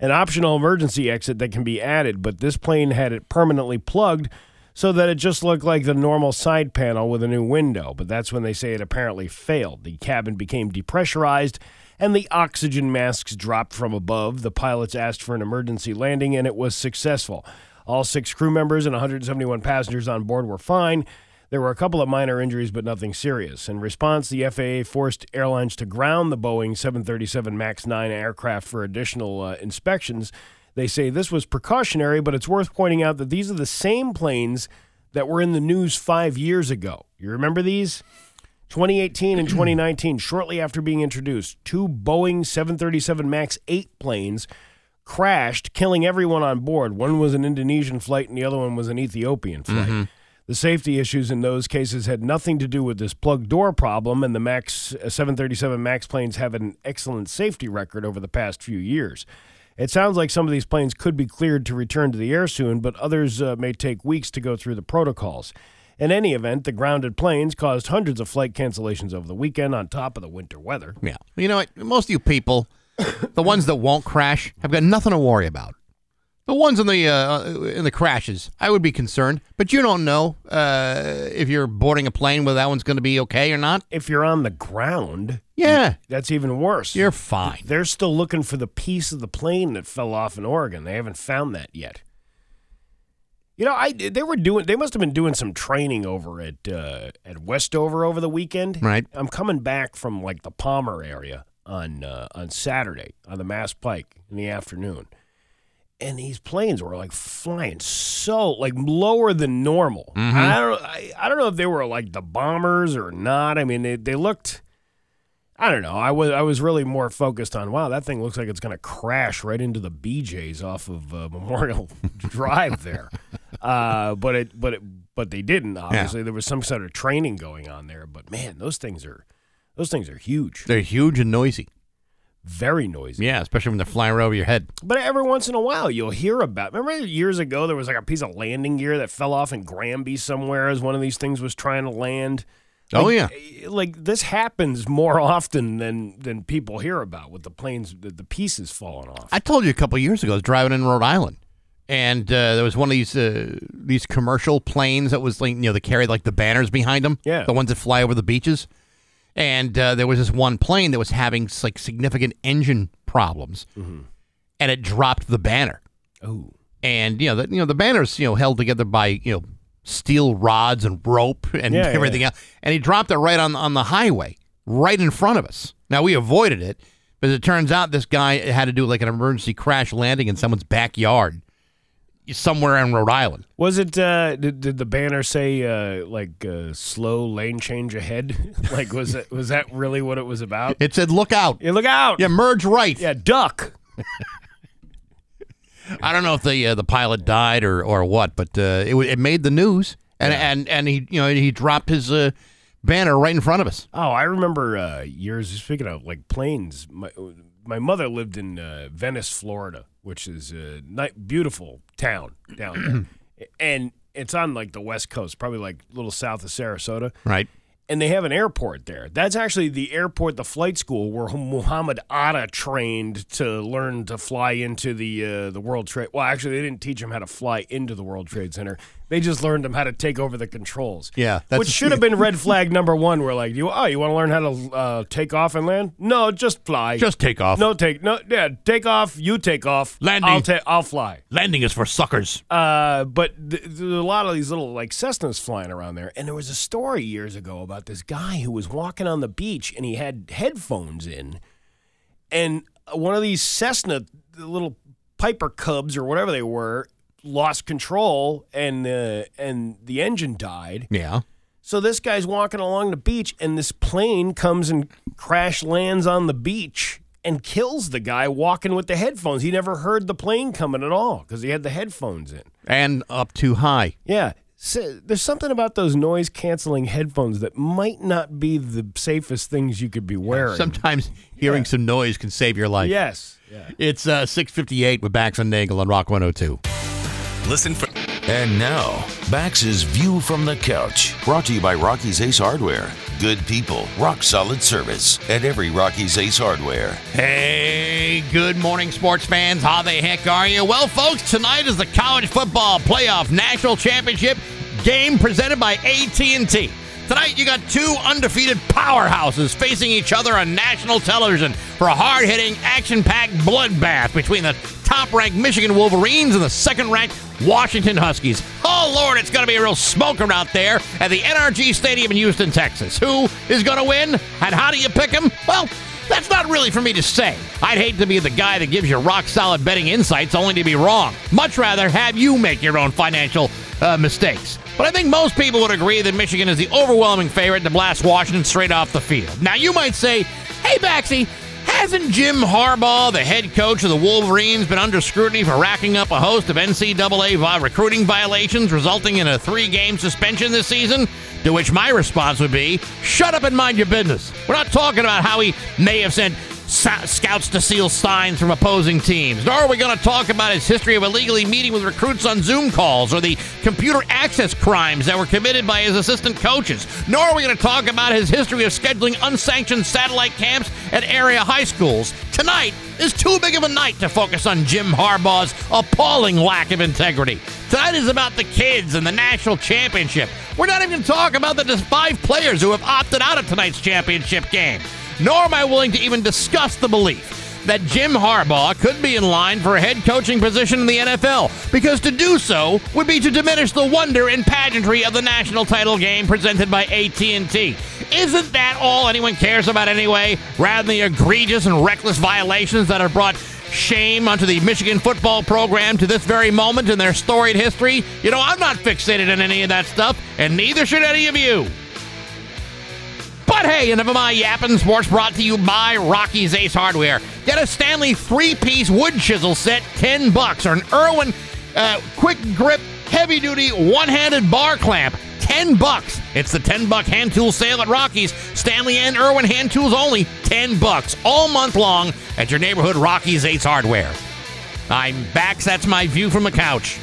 An optional emergency exit that can be added, but this plane had it permanently plugged so that it just looked like the normal side panel with a new window. But that's when they say it apparently failed. The cabin became depressurized and the oxygen masks dropped from above. The pilots asked for an emergency landing and it was successful. All six crew members and 171 passengers on board were fine. There were a couple of minor injuries, but nothing serious. In response, the FAA forced airlines to ground the Boeing 737 MAX 9 aircraft for additional uh, inspections. They say this was precautionary, but it's worth pointing out that these are the same planes that were in the news five years ago. You remember these? 2018 and 2019, [clears throat] shortly after being introduced, two Boeing 737 MAX 8 planes crashed, killing everyone on board. One was an Indonesian flight, and the other one was an Ethiopian flight. The safety issues in those cases had nothing to do with this plug door problem, and the Max uh, 737 Max planes have an excellent safety record over the past few years. It sounds like some of these planes could be cleared to return to the air soon, but others uh, may take weeks to go through the protocols. In any event, the grounded planes caused hundreds of flight cancellations over the weekend on top of the winter weather. Yeah. You know what? Most of you people, [coughs] the ones that won't crash, have got nothing to worry about. The ones in the uh, in the crashes, I would be concerned, but you don't know uh, if you're boarding a plane whether that one's going to be okay or not. If you're on the ground, Yeah, that's even worse. you're fine. They're still looking for the piece of the plane that fell off in Oregon. They haven't found that yet. You know, I they were doing. They must have been doing some training over at uh, at Westover over the weekend. Right. I'm coming back from like the Palmer area on uh, on Saturday on the Mass Pike in the afternoon, and these planes were like flying so like lower than normal. I don't I, I don't know if they were like the bombers or not. I mean, they they looked. I don't know. I was I was really more focused on wow, that thing looks like it's going to crash right into the BJ's off of uh, [laughs] Memorial Drive there. [laughs] Uh, but it but it but they didn't. Obviously, there was some sort of training going on there. But man, those things are those things are huge, They're huge and noisy. Very noisy. Yeah, especially when they're flying right over your head. But every once in a while, you'll hear about. Remember years ago, there was like a piece of landing gear that fell off in Granby somewhere as one of these things was trying to land. Oh, yeah. like this happens more [laughs] often than than people hear about with the planes, the, the pieces falling off. I told you a couple years ago, I was driving in Rhode Island, and uh, there was one of these uh, these commercial planes that was like you know they carried like the banners behind them, Yeah. the ones that fly over the beaches. And uh, there was this one plane that was having like significant engine problems, and it dropped the banner. oh, And you know the you know the banners you know held together by you know steel rods and rope and Yeah, yeah, everything else. And he dropped it right on on the highway, right in front of us. Now we avoided it, but it turns out this guy had to do like an emergency crash landing in someone's backyard, somewhere in Rhode Island. was it? Uh, did, did the banner say uh, like uh, slow lane change ahead? [laughs] like was it was that really what it was about? It said, "Look out! yeah, look out! Yeah, merge right." yeah, duck. [laughs] I don't know if the uh, the pilot died or or what, but uh, it it made the news, and and and he you know he dropped his uh, banner right in front of us. Oh, I remember uh, years. Speaking of like planes, my my mother lived in uh, Venice, Florida, which is a beautiful town down there, [clears throat] and it's on like the west coast, probably like a little south of Sarasota. Right. and they have an airport there. That's actually the airport, the flight school where Muhammad Atta trained to learn to fly into the uh, the World Trade. Well, actually, they didn't teach him how to fly into the World Trade Center. They just learned them how to take over the controls. Yeah, which should have been red flag number one. We're like, you oh, you want to learn how to uh, take off and land? No, just fly. Just take off. no take no yeah take off. You take off. Landing. I'll take. I'll fly. Landing is for suckers. Uh, but th- there's a lot of these little like Cessnas flying around there. And there was a story years ago about this guy who was walking on the beach and he had headphones in, and one of these Cessna little Piper Cubs or whatever they were lost control and uh, and the engine died. Yeah. So this guy's walking along the beach, and this plane comes and crash lands on the beach and kills the guy walking with the headphones. He never heard the plane coming at all because he had the headphones in. And up too high. Yeah. So there's something about those noise canceling headphones that might not be the safest things you could be wearing. Sometimes hearing some noise can save your life. yes. Yeah. It's uh, 658 with Bax and Nagle on Rock 102. Listen for And now, Bax's View from the Couch, brought to you by Rocky's Ace Hardware. Good people, rock solid service at every Rocky's Ace Hardware. Hey, good morning, sports fans. How the heck are you? Well, folks, tonight is the college football playoff national championship game presented by AT&T. Tonight, you got two undefeated powerhouses facing each other on national television for a hard-hitting, action-packed bloodbath between the top-ranked Michigan Wolverines and the second-ranked Washington Huskies. Oh, Lord, it's going to be a real smoker out there at the NRG Stadium in Houston, Texas. Who is going to win, and how do you pick them? Well, that's not really for me to say. I'd hate to be the guy that gives you rock solid betting insights only to be wrong. Much rather have you make your own financial uh, mistakes. But I think most people would agree that Michigan is the overwhelming favorite to blast Washington straight off the field. Now, you might say, hey, Baxi, hasn't Jim Harbaugh, the head coach of the Wolverines, been under scrutiny for racking up a host of NCAA recruiting violations, resulting in a three game suspension this season? To which my response would be, shut up and mind your business. We're not talking about how he may have sent scouts to steal signs from opposing teams, nor are we going to talk about his history of illegally meeting with recruits on Zoom calls or the computer access crimes that were committed by his assistant coaches, nor are we going to talk about his history of scheduling unsanctioned satellite camps at area high schools. Tonight is too big of a night to focus on Jim Harbaugh's appalling lack of integrity. Tonight is about the kids and the national championship. We're not even going to talk about the five players who have opted out of tonight's championship game. Nor am I willing to even discuss the belief that Jim Harbaugh could be in line for a head coaching position in the NFL, because to do so would be to diminish the wonder and pageantry of the national title game presented by AT&T. Isn't that all anyone cares about anyway, rather than the egregious and reckless violations that have brought shame onto the Michigan football program to this very moment in their storied history? You know, I'm not fixated on any of that stuff, and neither should any of you. But hey, enough of my yapping. Sports brought to you by Rocky's Ace Hardware. Get a Stanley three-piece wood chisel set, ten bucks, or an Irwin uh, quick grip heavy duty one-handed bar clamp, ten bucks. It's the ten buck hand tool sale at Rocky's. Stanley and Irwin hand tools only ten bucks all month long at your neighborhood Rocky's Ace Hardware. I'm back. That's my view from the couch.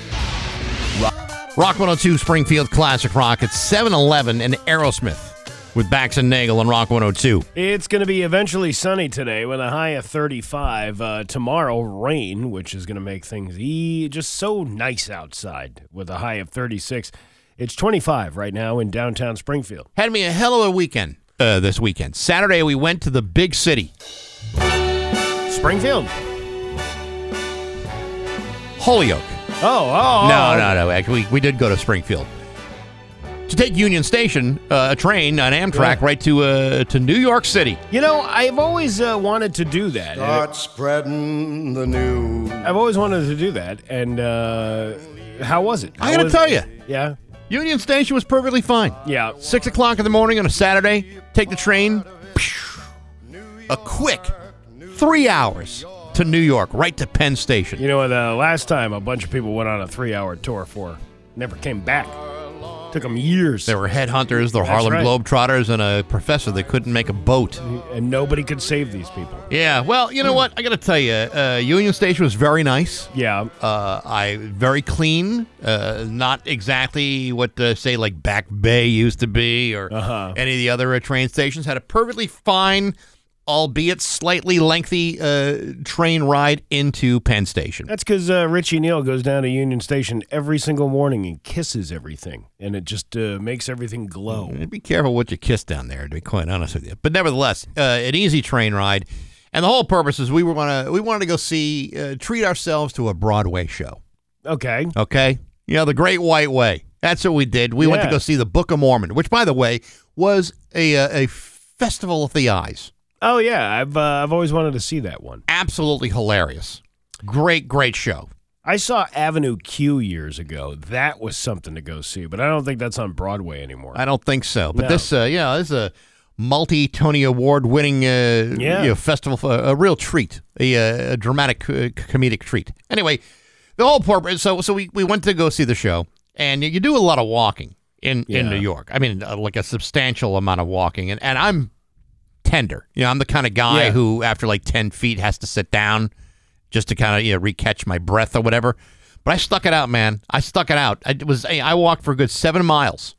Rock 102 Springfield Classic Rock at 7 Eleven and Aerosmith with Bax and Nagle on Rock 102. It's going to be eventually sunny today with a high of 35. Uh, tomorrow, rain, which is going to make things e- just so nice outside with a high of 36. It's 25 right now in downtown Springfield. Had me a hell of a weekend uh, this weekend. Saturday, we went to the big city, Springfield. Holyoke. Oh, oh. No, no, no. Actually, we, we did go to Springfield to take Union Station, uh, a train, an Amtrak, Yeah. right to uh, to New York City. You know, I've always uh, wanted to do that. Start spreading the news. I've always wanted to do that. And uh, how was it? I How gotta was- tell you. Yeah. Union Station was perfectly fine. Yeah. Six o'clock in the morning on a Saturday, take the train. A quick three hours to New York, right to Penn Station. You know, the last time a bunch of people went on a three hour tour for, never came back. Took them years. There were headhunters, the Harlem right. Globetrotters, and a professor that couldn't make a boat. and nobody could save these people. Yeah, well, you know what? I got to tell you, uh, Union Station was very nice. Yeah. Uh, I very clean. Uh, not exactly what uh, say like Back Bay used to be, or Uh-huh. any of the other uh, train stations. Had a perfectly fine, albeit slightly lengthy, uh, train ride into Penn Station. That's because uh, Richie Neal goes down to Union Station every single morning and kisses everything, and it just uh, makes everything glow. Be careful what you kiss down there, to be quite honest with you. But nevertheless, uh, an easy train ride, and the whole purpose is we were gonna we wanted to go see uh, treat ourselves to a Broadway show. Okay. Okay, you know the Great White Way. That's what we did. We went to go see the Book of Mormon, which, by the way, was a uh, a festival of the eyes. Oh yeah, I've uh, I've always wanted to see that one. Absolutely hilarious. Great, great show. I saw Avenue Q years ago. That was something to go see, but I don't think that's on Broadway anymore. I don't think so. But No. this, uh, yeah, this is a multi Tony Award winning uh, Yeah. you know, festival, a real treat, a, uh, a dramatic uh, comedic treat. Anyway, the whole purpose. So, so we, we went to go see the show, and you do a lot of walking in, in New York. I mean, uh, like a substantial amount of walking, and, and I'm tender. You know, I'm the kind of guy Yeah. who, after like ten feet, has to sit down just to kind of you know recatch my breath or whatever. But I stuck it out, man. I stuck it out. I was I walked for a good seven miles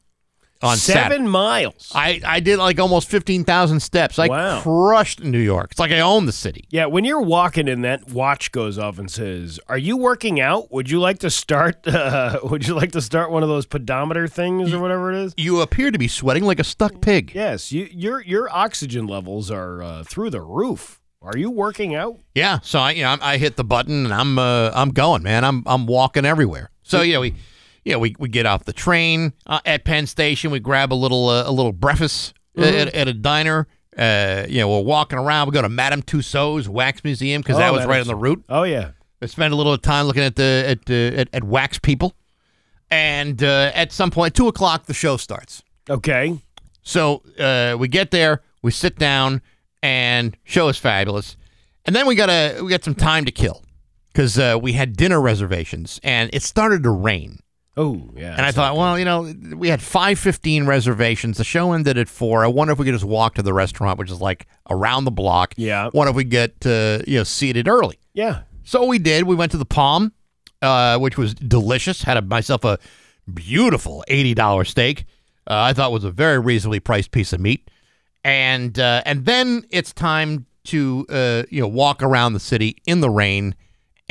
on Seven Saturday. miles. I, I did like almost 15,000 steps. I Wow. crushed New York. It's like I own the city. Yeah, when you're walking and that watch goes off and says, "Are you working out? Would you like to start? [laughs] Uh, would you like to start one of those pedometer things or whatever it is?" You appear to be sweating like a stuck pig. Yes, you, your your oxygen levels are uh, through the roof. Are you working out? Yeah, so I you know I hit the button and I'm uh, I'm going, man. I'm I'm walking everywhere. So yeah, we yeah we, we get off the train uh, at Penn Station. We grab a little uh, a little breakfast uh, Mm-hmm. at, at a diner. Uh, you know, we're walking around. We go to Madame Tussauds Wax Museum because that Oh, was that right is- on the route. Oh yeah. I spend a little time looking at the at at, at wax people, and uh, at some point, two o'clock, the show starts. Okay. So uh, we get there, we sit down, and show is fabulous, and then we got to we got some time to kill because uh, we had dinner reservations, and it started to rain. Oh yeah. And I thought, well, you know, we had five fifteen reservations. The show ended at four. I wonder if we could just walk to the restaurant, which is like around the block. Yeah. Wonder if we get uh, you know seated early. yeah. So we did. We went to the Palm, uh, which was delicious. Had a, myself a beautiful eighty dollar steak. Uh, I thought was a very reasonably priced piece of meat, and uh, and then it's time to uh, you know walk around the city in the rain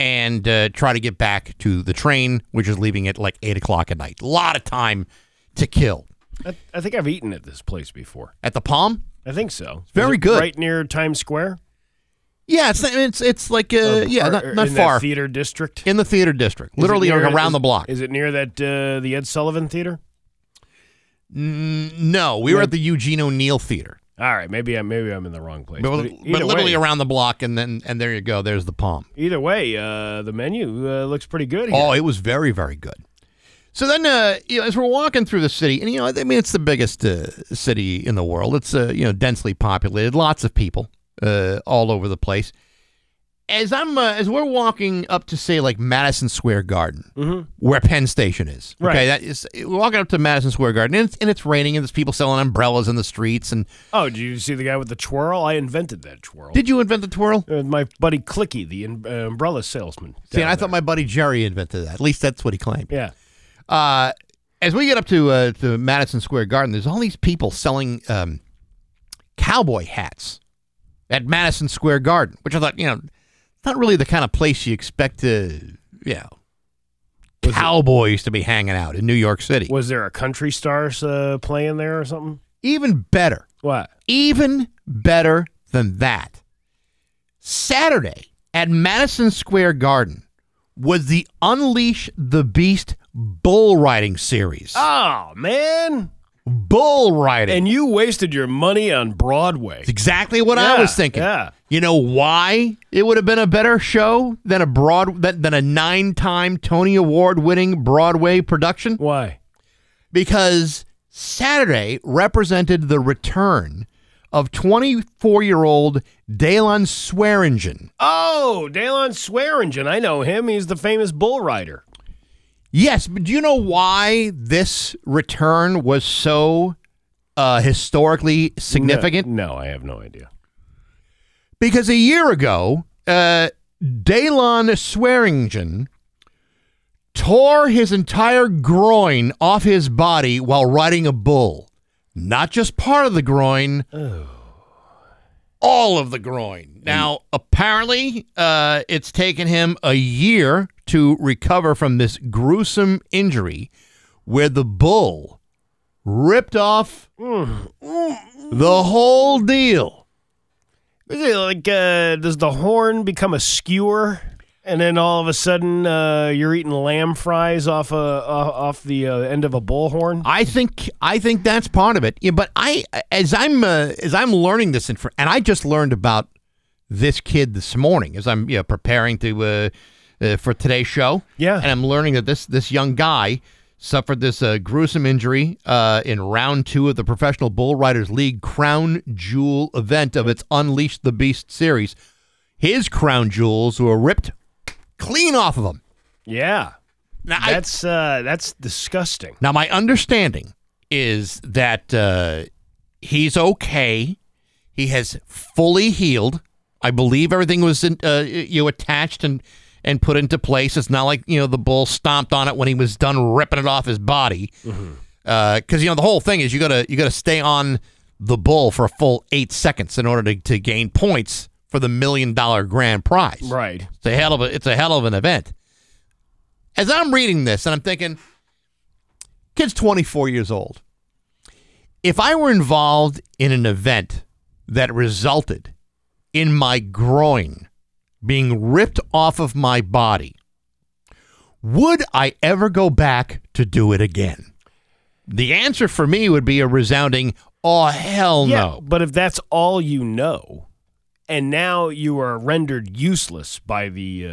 and uh, try to get back to the train, which is leaving at like eight o'clock at night. A lot of time to kill I, I think I've eaten at this place before. at the Palm. I think so. Is Very good. Right near Times Square. Yeah, it's it's it's like uh, yeah, not, not in far theater district. in the theater district, Is literally near- around is- the block. Is it near that uh, the Ed Sullivan Theater? Mm, no, we were at the Eugene O'Neill Theater. All right, maybe I'm maybe I'm in the wrong place. But, But, but literally way, around the block, and then and there you go. There's the palm. either way, uh, the menu uh, looks pretty good. Here. Oh, it was very very good. So then, uh, you know, as we're walking through the city, and you know, I mean, it's the biggest uh, city in the world. It's uh, you know densely populated, lots of people uh, all over the place. As I'm uh, as we're walking up to say like Madison Square Garden, where Penn Station is. Okay, Mm-hmm. Right. that is we're walking up to Madison Square Garden, and it's, and it's raining, and there's people selling umbrellas in the streets. And Oh, did you see the guy with the twirl? I invented that twirl. did you invent the twirl? Uh, my buddy Clicky, the um, uh, umbrella salesman. See, I thought my buddy Jerry invented that. At least that's what he claimed. yeah. Uh, as we get up to uh, to Madison Square Garden, there's all these people selling um, cowboy hats at Madison Square Garden, which I thought, you know, not really the kind of place you expect to, you know, Was it- cowboys to be hanging out in New York City. Was there a country stars uh, playing there or something? Even better, What? even better than that. Saturday at Madison Square Garden was the Unleash the Beast bull riding series. Oh man! Bull riding. And you wasted your money on Broadway. It's exactly what I was thinking. yeah. You know why it would have been a better show than a broad than, a nine-time Tony Award-winning Broadway production? Why? Because Saturday represented the return of 24-year-old Daylon Swearingen. Oh, Daylon Swearingen. I know him. He's the famous bull rider. Yes, but do you know why this return was so uh, historically significant? No, no, I have no idea. Because a year ago, uh, Daylon Swearingen tore his entire groin off his body while riding a bull. Not just part of the groin, all of the groin. Now, apparently, uh, it's taken him a year to recover from this gruesome injury where the bull ripped off the whole deal. Is it like uh, does the horn become a skewer, and then all of a sudden uh, you're eating lamb fries off a off off the uh, end of a bullhorn? I think I think that's part of it. Yeah, but I as I'm uh, as I'm learning this infor- and I just learned about this kid this morning as I'm you know, preparing to uh, uh, for today's show. Yeah. and I'm learning that this this young guy suffered this uh, gruesome injury uh, in round two of the Professional Bull Riders League Crown Jewel event of its Unleash the Beast series. His crown jewels were ripped clean off of them. Yeah, Now, I- that's uh, that's disgusting. Now, my understanding is that uh, he's okay. He has fully healed. I believe everything was in, uh, you know, attached and and put into place. It's not like you know the bull stomped on it when he was done ripping it off his body. Because you know the whole thing is you gotta you gotta stay on the bull for a full eight seconds in order to, to gain points for the million dollar grand prize. Right. It's a hell of a it's a hell of an event. As I'm reading this and I'm thinking, kid's 24 years old. If I were involved in an event that resulted in my groin being ripped off of my body, would I ever go back to do it again? The answer for me would be a resounding, oh, hell Yeah, no. but if that's all you know, and now you are rendered useless by the uh,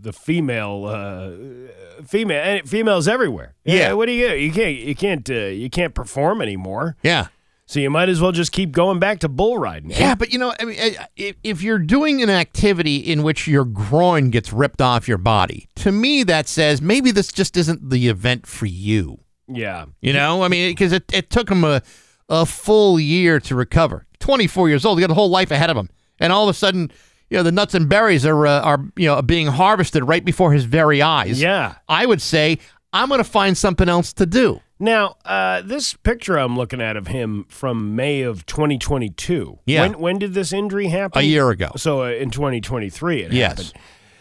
the female uh, female and females everywhere. Yeah. what do you you can't you can't uh, you can't perform anymore. Yeah. So you might as well just keep going back to bull riding. Yeah, but you know, I mean, if, if you're doing an activity in which your groin gets ripped off your body, to me that says maybe this just isn't the event for you. yeah. You know, I mean, because it, it took him a, a full year to recover. 24 years old, he got a whole life ahead of him, and all of a sudden, you know, the nuts and berries are uh, are you know being harvested right before his very eyes. Yeah. I would say I'm going to find something else to do. Now, uh, this picture I'm looking at of him from May of 2022. Yeah. When, when did this injury happen? A year ago. So uh, in 2023 it Yes. happened.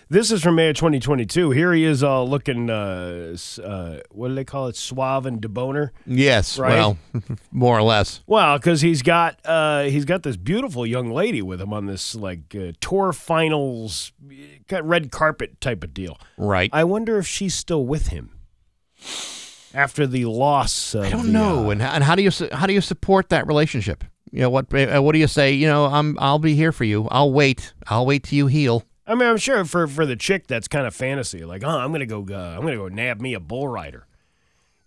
This is from May of 2022. Here he is all looking, uh, uh, what do they call it? Suave and deboner. Yes, Right. well, [laughs] more or less. Well, because he's got uh, he's got this beautiful young lady with him on this like uh, tour finals, got red carpet type of deal. Right. I wonder if she's still with him after the loss. Of I don't the, know. uh, and how, and how do you how do you support that relationship? You know what? uh, What do you say? You know, I'm I'll be here for you. I'll wait. I'll wait till you heal. I mean, I'm sure for for the chick that's kind of fantasy. Like, oh, I'm gonna go, uh, I'm gonna go nab me a bull rider.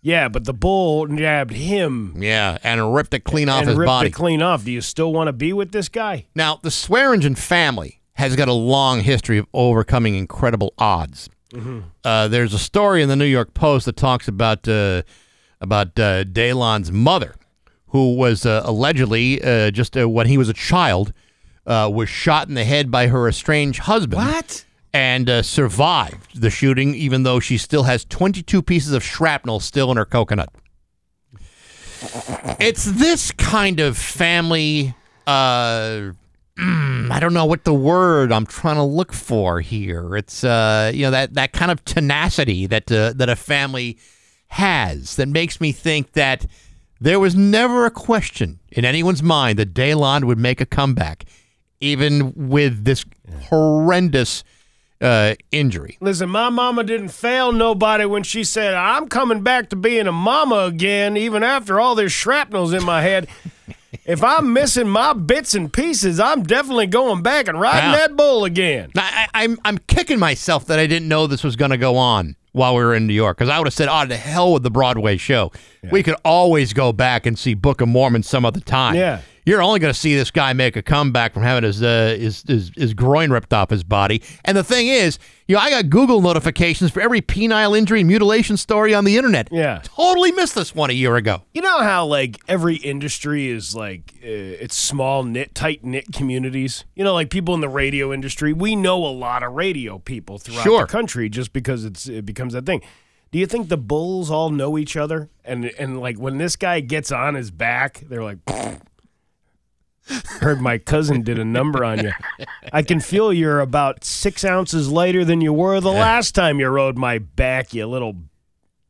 Yeah, but the bull nabbed him Yeah, and ripped it clean off and his ripped body. it clean off. Do you still want to be with this guy? now, the Swearingen family has got a long history of overcoming incredible odds. Uh, there's a story in the New York Post that talks about uh, about uh, Daylon's mother, who was uh, allegedly uh, just uh, when he was a child uh, was shot in the head by her estranged husband. What? and uh, survived the shooting, even though she still has 22 pieces of shrapnel still in her coconut. It's this kind of family. Uh, [clears throat] I don't know what the word I'm trying to look for here. It's uh, you know that that kind of tenacity that uh, that a family has that makes me think that there was never a question in anyone's mind that Daylon would make a comeback, even with this horrendous uh, injury. Listen, my mama didn't fail nobody when she said, I'm coming back to being a mama again, even after all this shrapnel's in my head. [laughs] if I'm missing my bits and pieces, I'm definitely going back and riding Yeah. that bull again. I, I'm I'm kicking myself that I didn't know this was going to go on while we were in New York because I would have said, "Oh, to hell with the Broadway show. We could always go back and see Book of Mormon some other time." Yeah. You're only going to see this guy make a comeback from having his, uh, his his his groin ripped off his body. And the thing is, you know, I got Google notifications for every penile injury and mutilation story on the internet. Yeah. totally missed this one a year ago. You know how like every industry is like uh, it's small knit, tight knit communities. You know, like people in the radio industry. We know a lot of radio people throughout Sure. the country just because it's it becomes that thing. Do you think the bulls all know each other? And and like when this guy gets on his back, they're like. [laughs] Heard my cousin did a number on you. I can feel you're about six ounces lighter than you were the last time you rode my back, you little.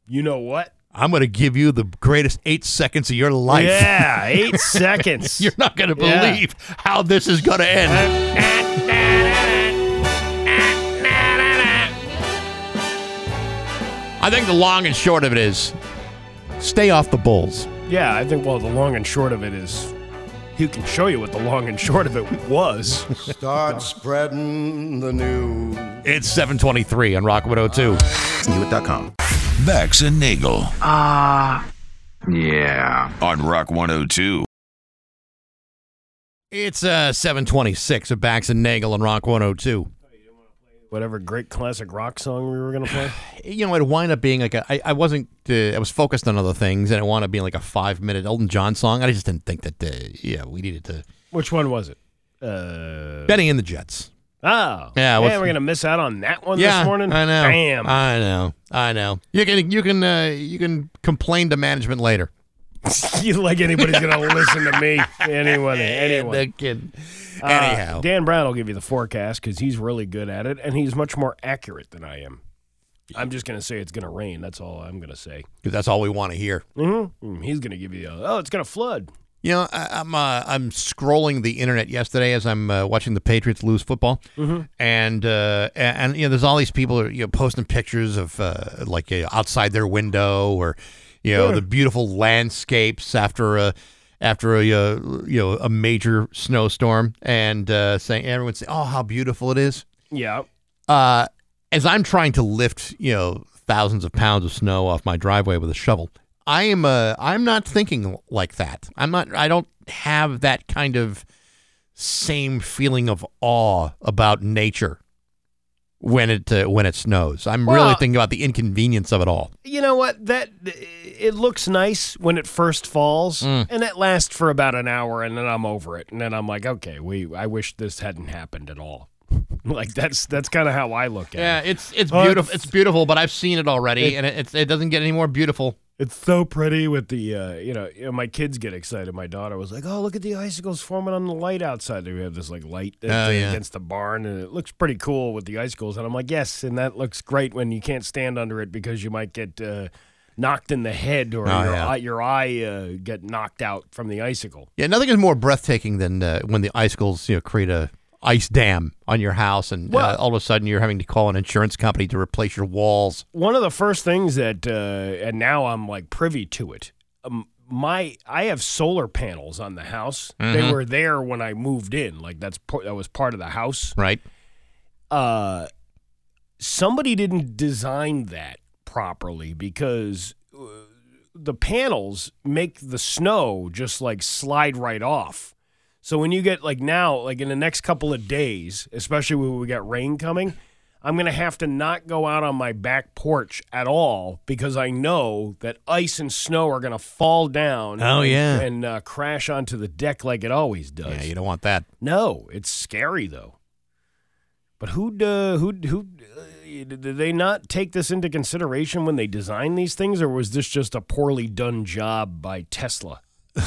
You know what? I'm going to give you the greatest eight seconds of your life. Yeah, [laughs] eight seconds. You're not going to Yeah. believe how this is going to end. I think the long and short of it is stay off the Bulls. Yeah, I think, well, the long and short of it is he can show you what the long and short of it was. Start spreading the news. It's 723 on Rock 102. Hewitt.com. Bax and Nagle Ah. Yeah. on Rock 102. It's uh, 726 of Bax and Nagle on Rock 102. Whatever great classic rock song we were going to play. [sighs] You know, it wind up being like a. I, I wasn't. Uh, I was focused on other things, and it wound up being like a five minute Elton John song. I just didn't think that. Uh, yeah, we needed to. Which one was it? Uh, Bennie and the Jets. oh. Yeah, Man, we're going to miss out on that one yeah, this morning? I know. Bam. I know. I know. You can. You can. Uh, you can complain to management later. [laughs] you like anybody's going [laughs] to listen to me. Anyone. Anyone. The kid. Uh, Anyhow. Dan Brown will give you the forecast because he's really good at it, and he's much more accurate than I am. I'm just going to say it's going to rain. That's all I'm going to say. Because that's all we want to hear. Mm-hmm. He's going to give you, oh, it's going to flood. You know, I, I'm uh, I'm scrolling the internet yesterday as I'm uh, watching the Patriots lose football, and uh, and, you know, there's all these people you know posting pictures of uh, like uh, outside their window or you know the beautiful landscapes after a after a uh, you know a major snowstorm, and uh, saying everyone's say oh how beautiful it is. Yeah. Uh, as I'm trying to lift you know thousands of pounds of snow off my driveway with a shovel, I am uh, I'm not thinking like that. I'm not. I don't have that kind of same feeling of awe about nature when it uh, when it snows. I'm really thinking about the inconvenience of it all. You know what? That it looks nice when it first falls, Mm. and it lasts for about an hour, and then I'm over it, and then I'm like, okay, we. I wish this hadn't happened at all. [laughs] like that's that's kind of how I look at Yeah, it. Yeah, it's it's Oh, beautiful. it's- It's beautiful, but I've seen it already, It- and it, it's, it doesn't get any more beautiful. It's so pretty with the, uh, you, know, you know, my kids get excited. My daughter was like, "Oh, look at the icicles forming on the light outside." We have this like light Oh, yeah. against the barn, and it looks pretty cool with the icicles. And I'm like, "Yes," and that looks great when you can't stand under it because you might get uh, knocked in the head or Oh, your, yeah. eye, your eye uh, get knocked out from the icicle. Yeah, nothing is more breathtaking than uh, when the icicles you know create a ice dam on your house, and uh, all of a sudden you're having to call an insurance company to replace your walls. one of the first things that uh, and now I'm like privy to it. Um, my I have solar panels on the house. They were there when I moved in. Like that's that was part of the house. Right? Uh, somebody didn't design that properly because uh, the panels make the snow just like slide right off. So when you get like now, like in the next couple of days, especially when we got rain coming, I'm going to have to not go out on my back porch at all because I know that ice and snow are going to fall down. Oh, and, yeah. and uh, crash onto the deck like it always does. Yeah, you don't want that. No, it's scary though. But who uh, who who uh, did they not take this into consideration when they designed these things, or was this just a poorly done job by Tesla? [laughs]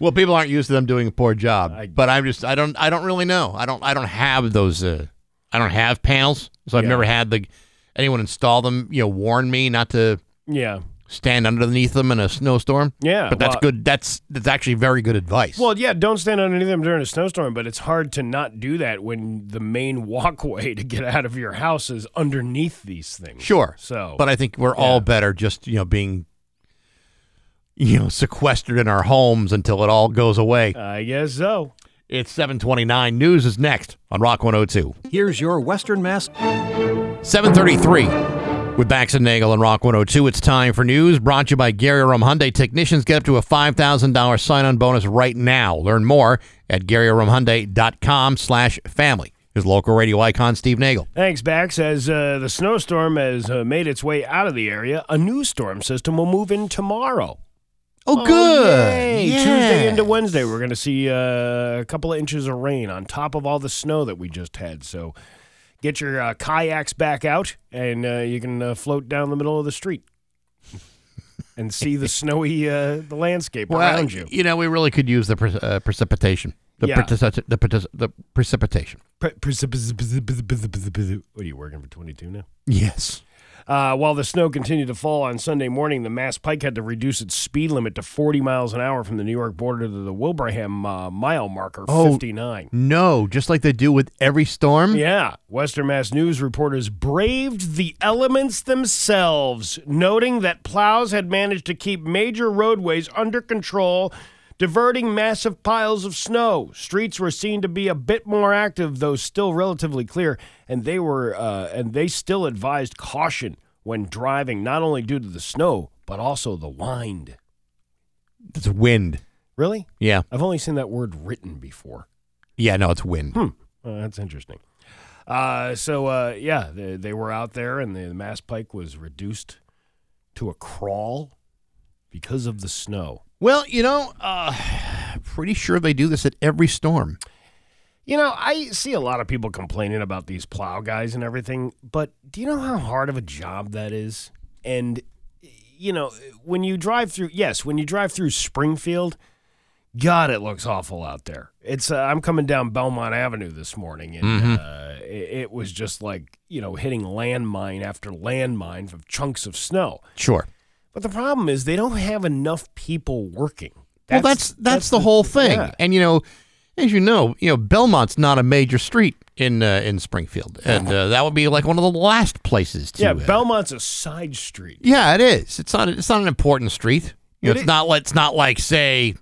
Well, people aren't used to them doing a poor job, I- but I'm just I don't I don't really know. I don't I don't have those. Uh, I don't have panels, so I've Yeah. never had the anyone install them. You know, warn me not to Yeah, stand underneath them in a snowstorm. yeah. but that's well- good. That's that's actually very good advice. Well, yeah, don't stand underneath them during a snowstorm, but it's hard to not do that when the main [laughs] walkway to get out of your house is underneath these things. sure. So, But I think we're all better just you know being you know sequestered in our homes until it all goes away. I guess so. It's 729. News is next on Rock 102. Here's your Western Mass. 733. With Bax and Nagle and Rock 102, it's time for news brought to you by Gary Rome Hyundai. Technicians get up to a $5,000 sign-on bonus right now. Learn more at GaryRomeHyundai.com slash family. Here's local radio icon Steve Nagle. Thanks, Bax. As uh, the snowstorm has uh, made its way out of the area, a new storm system will move in tomorrow. Oh, good. yay. Yeah. Tuesday into Wednesday, we're going to see uh, a couple of inches of rain on top of all the snow that we just had. So get your uh, kayaks back out, and uh, you can uh, float down the middle of the street [laughs] and see the snowy uh, the landscape Well, around you. you know, we really could use the pre- uh, precipitation. The, Yeah. the, preci- the precipitation. Pre- precip- What are you working for 22 now? Yes. Uh, while the snow continued to fall on Sunday morning, the Mass Pike had to reduce its speed limit to 40 miles an hour from the New York border to the Wilbraham uh, mile marker, Oh. 59. No, just like they do with every storm. Yeah, Western Mass News reporters braved the elements themselves, noting that plows had managed to keep major roadways under control, diverting massive piles of snow. Streets were seen to be a bit more active, though still relatively clear, and they were uh, and they still advised caution when driving, not only due to the snow but also the wind. It's wind. Really? Yeah. I've only seen that word written before. Yeah, no, it's wind. Oh, that's interesting. Uh, so uh, yeah, they, they were out there, and the Mass Pike was reduced to a crawl because of the snow. Well, you know, uh, pretty sure they do this at every storm. You know, I see a lot of people complaining about these plow guys and everything, but do you know how hard of a job that is? And you know, when you drive through, yes, when you drive through Springfield, God, it looks awful out there. It's uh, I'm coming down Belmont Avenue this morning, and uh, it, it was just like you know hitting landmine after landmine of chunks of snow. Sure. But the problem is they don't have enough people working. well, that's that's, the, whole thing. yeah. And you know, as you know, you know Belmont's not a major street in uh, in Springfield, and uh, that would be like one of the last places to. Yeah, uh, Belmont's a side street. Yeah, it is. It's not. It's not an important street. You know, It it's is- not. like It's not like say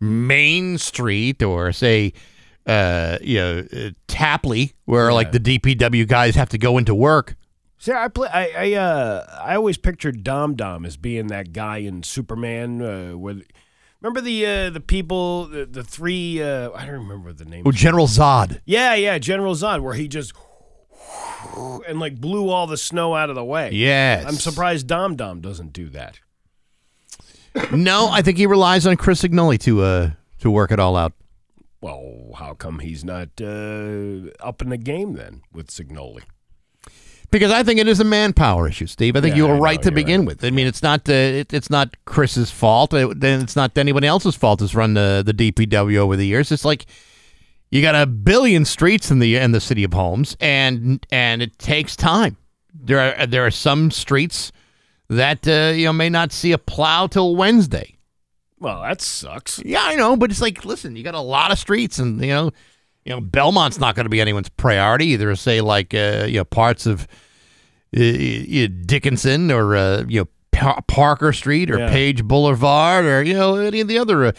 Main Street or say, uh, you know, uh, Tapley, where like the DPW guys have to go into work. See, I play. I I, uh, I always pictured Dom Dom as being that guy in Superman. Uh, where, remember the uh, the people, the, the three. Uh, I don't remember the name. Oh, General Zod. Yeah, yeah, General Zod, where he just and like blew all the snow out of the way. Yes. I'm surprised Dom Dom doesn't do that. No, I think he relies on Chris Cignoli to uh to work it all out. Well, how come he's not uh, up in the game then with Cignoli? Because I think it is a manpower issue, Steve. I think Yeah, you were know, right to begin right. with. I mean, it's not uh, it, it's not Chris's fault. Then it's not anybody else's fault. It's run the the DPW over the years. It's like you got a billion streets in the in the city of Homes, and and it takes time. There are there are some streets that uh, you know may not see a plow till Wednesday. Well, that sucks. Yeah, I know, but it's like, listen, you got a lot of streets, and you know, you know, Belmont's not going to be anyone's priority either. Say like, uh, you know, parts of uh, uh, Dickinson or uh, you know Pa- Parker Street or Yeah. Page Boulevard or you know any of the other uh,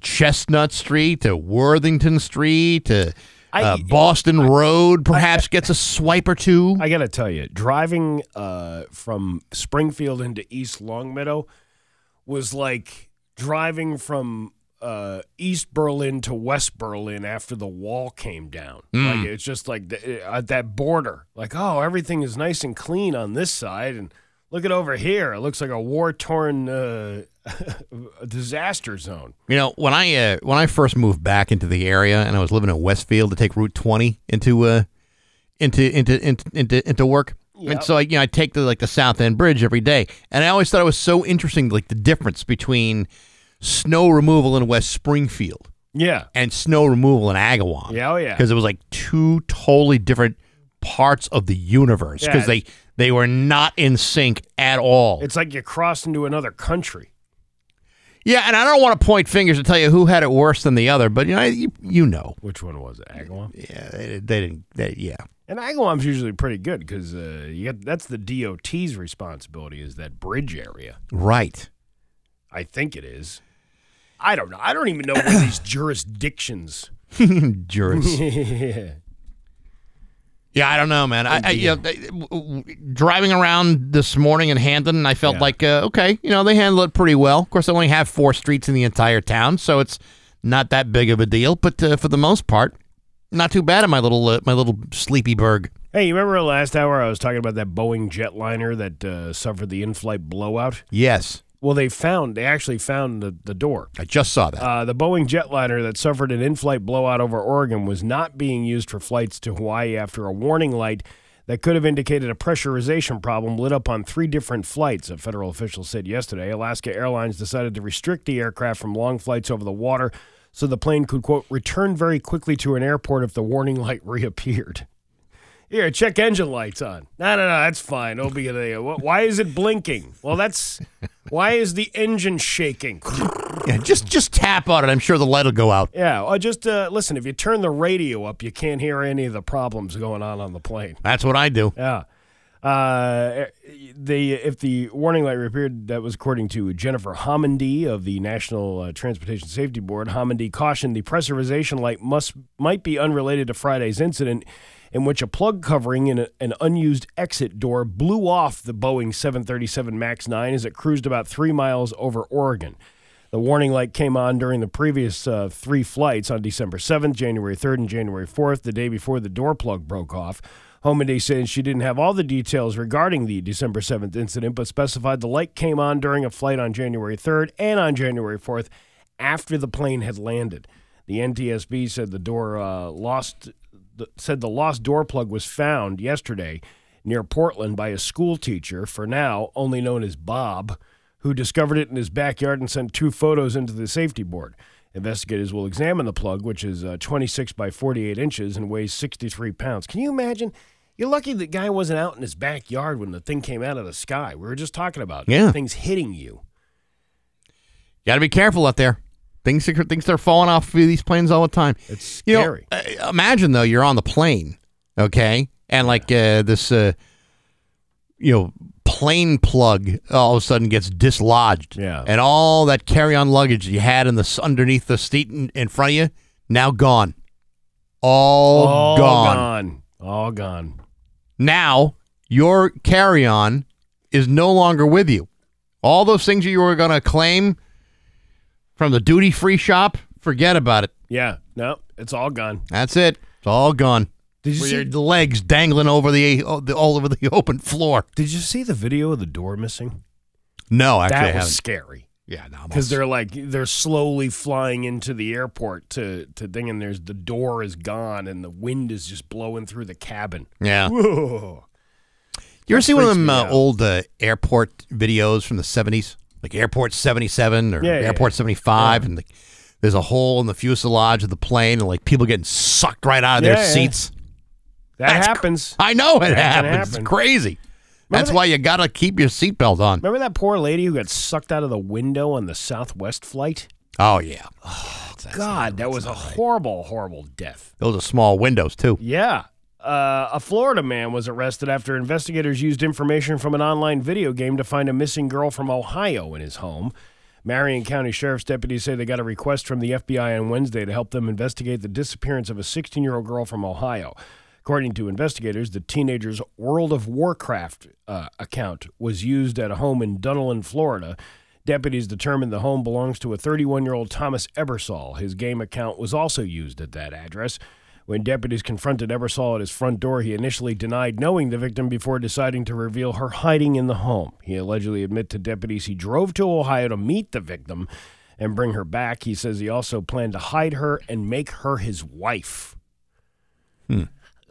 Chestnut Street to Worthington Street to I- uh, Boston Road perhaps gets a swipe or two. I got to tell you, driving uh, from Springfield into East Longmeadow was like driving from uh, East Berlin to West Berlin after the wall came down. Like it's just like the, at that border. Like, oh, everything is nice and clean on this side, and look at over here. It looks like a war torn uh, [laughs] disaster zone. You know, when I uh, when I first moved back into the area and I was living in Westfield to take Route 20 into uh into into into into, into work. And so I, you know, I take the like the South End Bridge every day, and I always thought it was so interesting, like the difference between snow removal in West Springfield Yeah. and snow removal in Agawam. Yeah, oh, yeah. because it was like two totally different parts of the universe Yeah, because they they were not in sync at all. It's like you crossed into another country. Yeah, and I don't want to point fingers and tell you who had it worse than the other, but you know, you, you know. Which one was it? Agawam? Yeah, they, they didn't. They, yeah, And Agawam's usually pretty good because uh, you got that's the DOT's responsibility is that bridge area. right. I think it is. I don't know. I don't even know where these [coughs] jurisdictions. [laughs] Juris. [laughs] Yeah, I don't know, man. I, I you know, they- w- w- driving around this morning in Hampden, I felt Yeah. like uh, okay, you know, they handle it pretty well. Of course, they only have four streets in the entire town, so it's not that big of a deal. But uh, for the most part, not too bad in my little uh, my little sleepy burg. Hey, you remember last hour I was talking about that Boeing jetliner that uh, suffered the in-flight blowout? Yes, Well, they found they actually found the, the door. I just saw that. Uh, the Boeing jetliner that suffered an in-flight blowout over Oregon was not being used for flights to Hawaii after a warning light that could have indicated a pressurization problem lit up on three different flights. A federal official said yesterday. Alaska Airlines decided to restrict the aircraft from long flights over the water so the plane could quote return very quickly to an airport if the warning [laughs] light reappeared. Here, check engine lights on. No, no, no, that's fine. It'll be there. Why is it blinking? Well, that's why is the engine shaking? yeah, just just tap on it. I'm sure the light will go out. Yeah, or just uh, listen. If you turn the radio up, you can't hear any of the problems going on on the plane. That's what I do. Yeah. Uh, the if the warning light reappeared, that was according to Jennifer Homendy of the National uh, Transportation Safety Board. Homendy cautioned the pressurization light must might be unrelated to Friday's incident, in which a plug covering in a, an unused exit door blew off the Boeing 737 MAX 9 as it cruised about three miles over Oregon. The warning light came on during the previous uh, three flights on December 7th, January 3rd, and January 4th, the day before the door plug broke off. Homendy said she didn't have all the details regarding the December 7th incident, but specified the light came on during a flight on January 3rd and on January 4th after the plane had landed. The NTSB said the door uh, lost the, said the lost door plug was found yesterday near Portland by a school teacher, for now only known as Bob, who discovered it in his backyard and sent two photos into the safety board. Investigators will examine the plug, which is uh, 26 by 48 inches and weighs 63 pounds. Can you imagine? You're lucky the guy wasn't out in his backyard when the thing came out of the sky. We were just talking about Yeah. things hitting you. Got to be careful out there. Things are, things are falling off of these planes all the time. It's You know, scary. uh, imagine though you're on the plane, okay, and like uh, this, uh, you know, plane plug all of a sudden gets dislodged. Yeah. and all that carry-on luggage you had in the underneath the seat in, in front of you now gone, all, All gone. gone. All gone. Now your carry-on is no longer with you. All those things you were going to claim from the duty-free shop, forget about it. Yeah. No, it's all gone. That's it. It's all gone. Did you With see? your legs dangling over the, the all over the [laughs] open floor. Did you see the video of the door missing? No, actually, I that was haven't. scary. Yeah, no, because they're like they're slowly flying into the airport to to thing, and there's the door is gone, and the wind is just blowing through the cabin. yeah. Whoa. You ever see one of them uh, old uh, airport videos from the seventies, like Airport seventy seven or Yeah, Airport yeah. seventy five, and like, there's a hole in the fuselage of the plane, and like people getting sucked right out of their seats. That That's cr- happens. I know it That happens. It's happen. crazy. That's that- why you gotta keep your seatbelt on. Remember that poor lady who got sucked out of the window on the Southwest flight? Oh yeah, Oh, God, that was a horrible, horrible death. those are small windows too. Yeah. Uh, a Florida man was arrested after investigators used information from an online video game to find a missing girl from Ohio in his home. Marion County Sheriff's deputies say they got a request from the FBI on Wednesday to help them investigate the disappearance of a 16 year old girl from Ohio. According to investigators, the teenager's World of Warcraft uh, account was used at a home in Dunnellon, Florida. Deputies determined the home belongs to a 31 year old Thomas Ebersol. His game account was also used at that address. When deputies confronted Ebersol at his front door, he initially denied knowing the victim before deciding to reveal her hiding in the home. He allegedly admitted to deputies he drove to Ohio to meet the victim and bring her back. He says he also planned to hide her and make her his wife.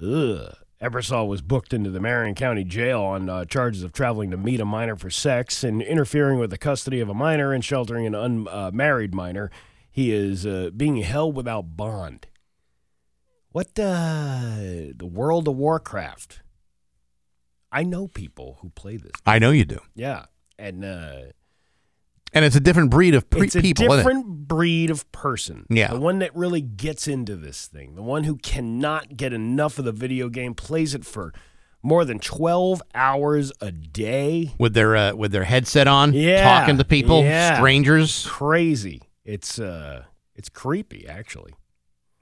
Ugh. Ebersol was booked into the Marion County Jail on uh, charges of traveling to meet a minor for sex and interfering with the custody of a minor and sheltering an unmarried minor. He is uh, being held without bond. What the the World of Warcraft? I know people who play this. I know you do, Yeah, and uh, and it's a different breed of pre- it's a people. different breed of person. Yeah. the one that really gets into this thing, the one who cannot get enough of the video game, plays it for more than twelve hours a day. with their uh, with their headset on, Yeah, talking to people, yeah. strangers. Crazy. It's uh, it's creepy actually.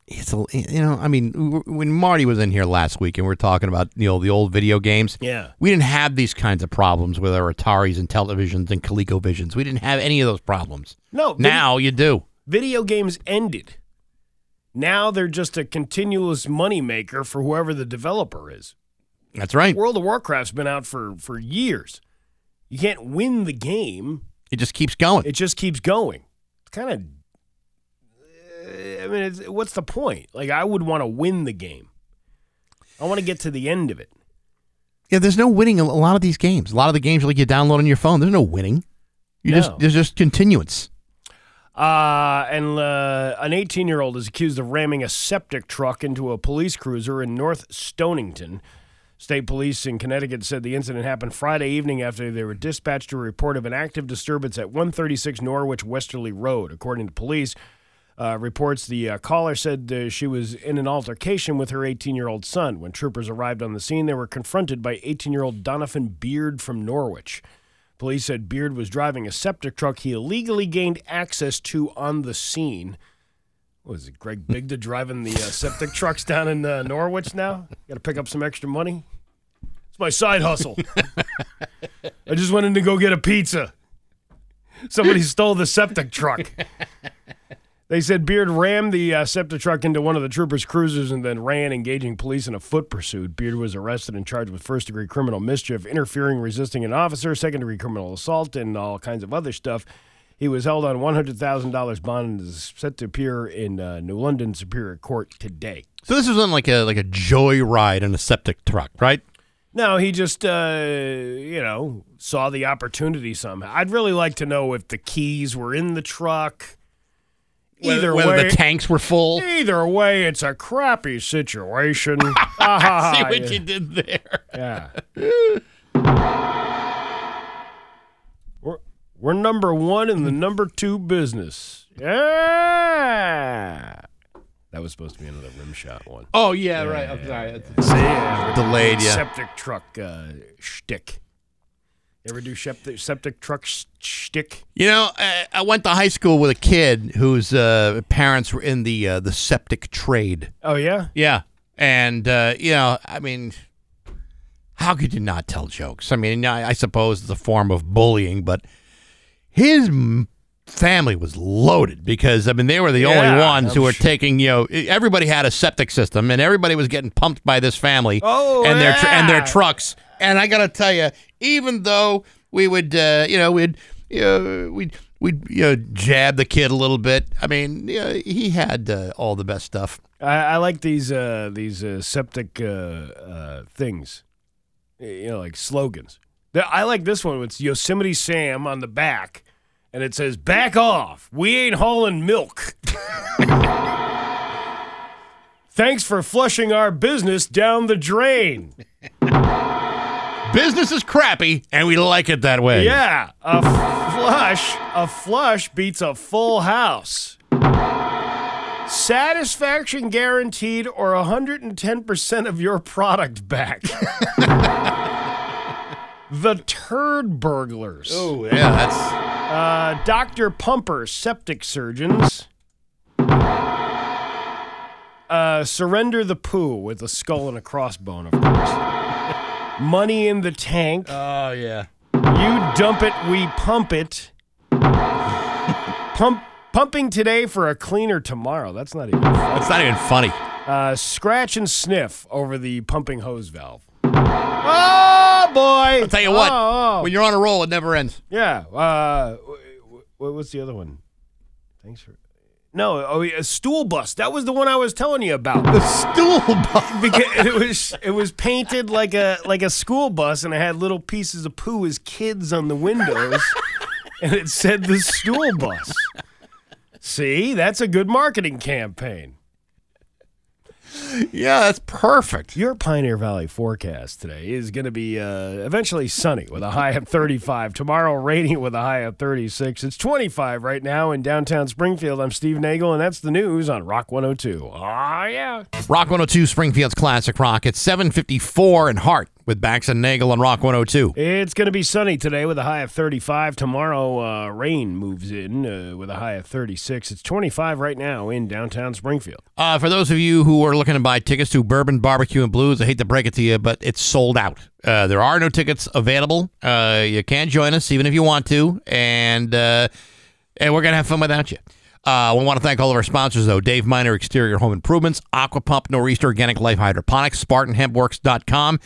It's a, you know, I mean, when Marty was in here last week and we are talking about you know the old video games, Yeah. we didn't have these kinds of problems with our Ataris and televisions and ColecoVisions. We didn't have any of those problems. No, Now you do. video games ended. Now they're just a continuous moneymaker for whoever the developer is. That's right. World of Warcraft's been out for, for years. You can't win the game, It just keeps going. it just keeps going. It's kind of. I mean, it's, what's the point? Like, I would want to win the game. I want to get to the end of it. Yeah, there's no winning a lot of these games. A lot of the games like you download on your phone, there's no winning. You No. just there's just continuance. Uh, and uh, an 18 year old is accused of ramming a septic truck into a police cruiser in North Stonington. State police in Connecticut said the incident happened Friday evening after they were dispatched to a report of an active disturbance at 136 Norwich Westerly Road. According to police uh, reports, the uh, caller said uh, she was in an altercation with her 18 year old son. When troopers arrived on the scene, they were confronted by 18 year old Donovan Beard from Norwich. Police said Beard was driving a septic truck he illegally gained access to on the scene. What is it, Greg Bigda driving the uh, septic trucks down in uh, Norwich now? Got to pick up some extra money? It's my side hustle. [laughs] I just went in to go get a pizza. Somebody stole the septic truck. [laughs] They said Beard rammed the uh, septic truck into one of the troopers' cruisers and then ran, engaging police in a foot pursuit. Beard was arrested and charged with first degree criminal mischief, interfering, resisting an officer, second degree criminal assault, and all kinds of other stuff. He was held on $100,000 bond and is set to appear in uh, New London Superior Court today. So this wasn't like a like a joyride in a septic truck, right? No, he just, uh, you know, saw the opportunity somehow. I'd really like to know if the keys were in the truck. Either whether way, the tanks were full. Either way, it's a crappy situation. [laughs] Ah, See what yeah. you did there. Yeah. [laughs] we're, we're number one in the number two business. Yeah. That was supposed to be another rim shot one. Oh yeah, right. I'm sorry. See, yeah, Delayed, yeah. Septic truck uh, shtick. Ever do septic, septic truck sh- shtick? You know, I, I went to high school with a kid whose uh, parents were in the uh, the septic trade. Oh, yeah? Yeah, and uh, you know, I mean, how could you not tell jokes? I mean, I, I suppose it's a form of bullying, but his family was loaded because I mean they were the only ones who I'm were sure. taking. You know, everybody had a septic system, and everybody was getting pumped by this family Oh, and their tr- and their trucks. And I got to tell you, even though we would, uh, you know, we'd, you know, we'd, we'd, you know, jab the kid a little bit. I mean, you know, he had uh, all the best stuff. I, I like these uh, these uh, septic uh, uh, things, you know, like slogans. I like this one. It's Yosemite Sam on the back, and it says "Back off, we ain't hauling milk." [laughs] Thanks for flushing our business down the drain. [laughs] Business is crappy, and we like it that way. Yeah, a flush, a flush beats a full house. Satisfaction guaranteed or 110% of your product back. [laughs] the turd burglars. Oh, yeah, that's. Uh, Dr. Pumper, septic surgeons. Uh, surrender the poo with a skull and a crossbone, of course. Money in the tank. Oh, yeah. You dump it, we pump it. Pump pumping today for a cleaner tomorrow. That's not even. That's not even funny. Uh, scratch and sniff over the pumping hose valve. Oh boy! I'll tell you what, Oh, oh. when you're on a roll, it never ends. yeah. Uh, wh- wh- what's the other one? Thanks for. No, oh, a stool bus. That was the one I was telling you about. The stool bus. [laughs] because it was it was painted like a like a school bus and it had little pieces of poo as kids on the windows and it said the stool bus see that's a good marketing campaign Yeah, that's perfect. your pioneer valley forecast today is going to be uh, eventually sunny with a high of 35 tomorrow raining with a high of 36 it's 25 right now in downtown springfield i'm steve nagle and that's the news on rock 102 oh yeah Rock 102 Springfield's Classic Rock. It's 754 in Hart. With Bax and Nagle on Rock 102. It's going to be sunny today with a high of 35. Tomorrow, uh, rain moves in uh, with a high of 36. It's 25 right now in downtown Springfield. Uh, for those of you who are looking to buy tickets to Bourbon Barbecue and Blues, I hate to break it to you, but it's sold out. Uh, there are no tickets available. Uh, you can join us even if you want to, and uh, and we're gonna have fun without you. Uh, we want to thank all of our sponsors, though Dave Miner Exterior Home Improvements, Aqua Pump, Nor'easter Organic Life Hydroponics, SpartanHempWorks.com,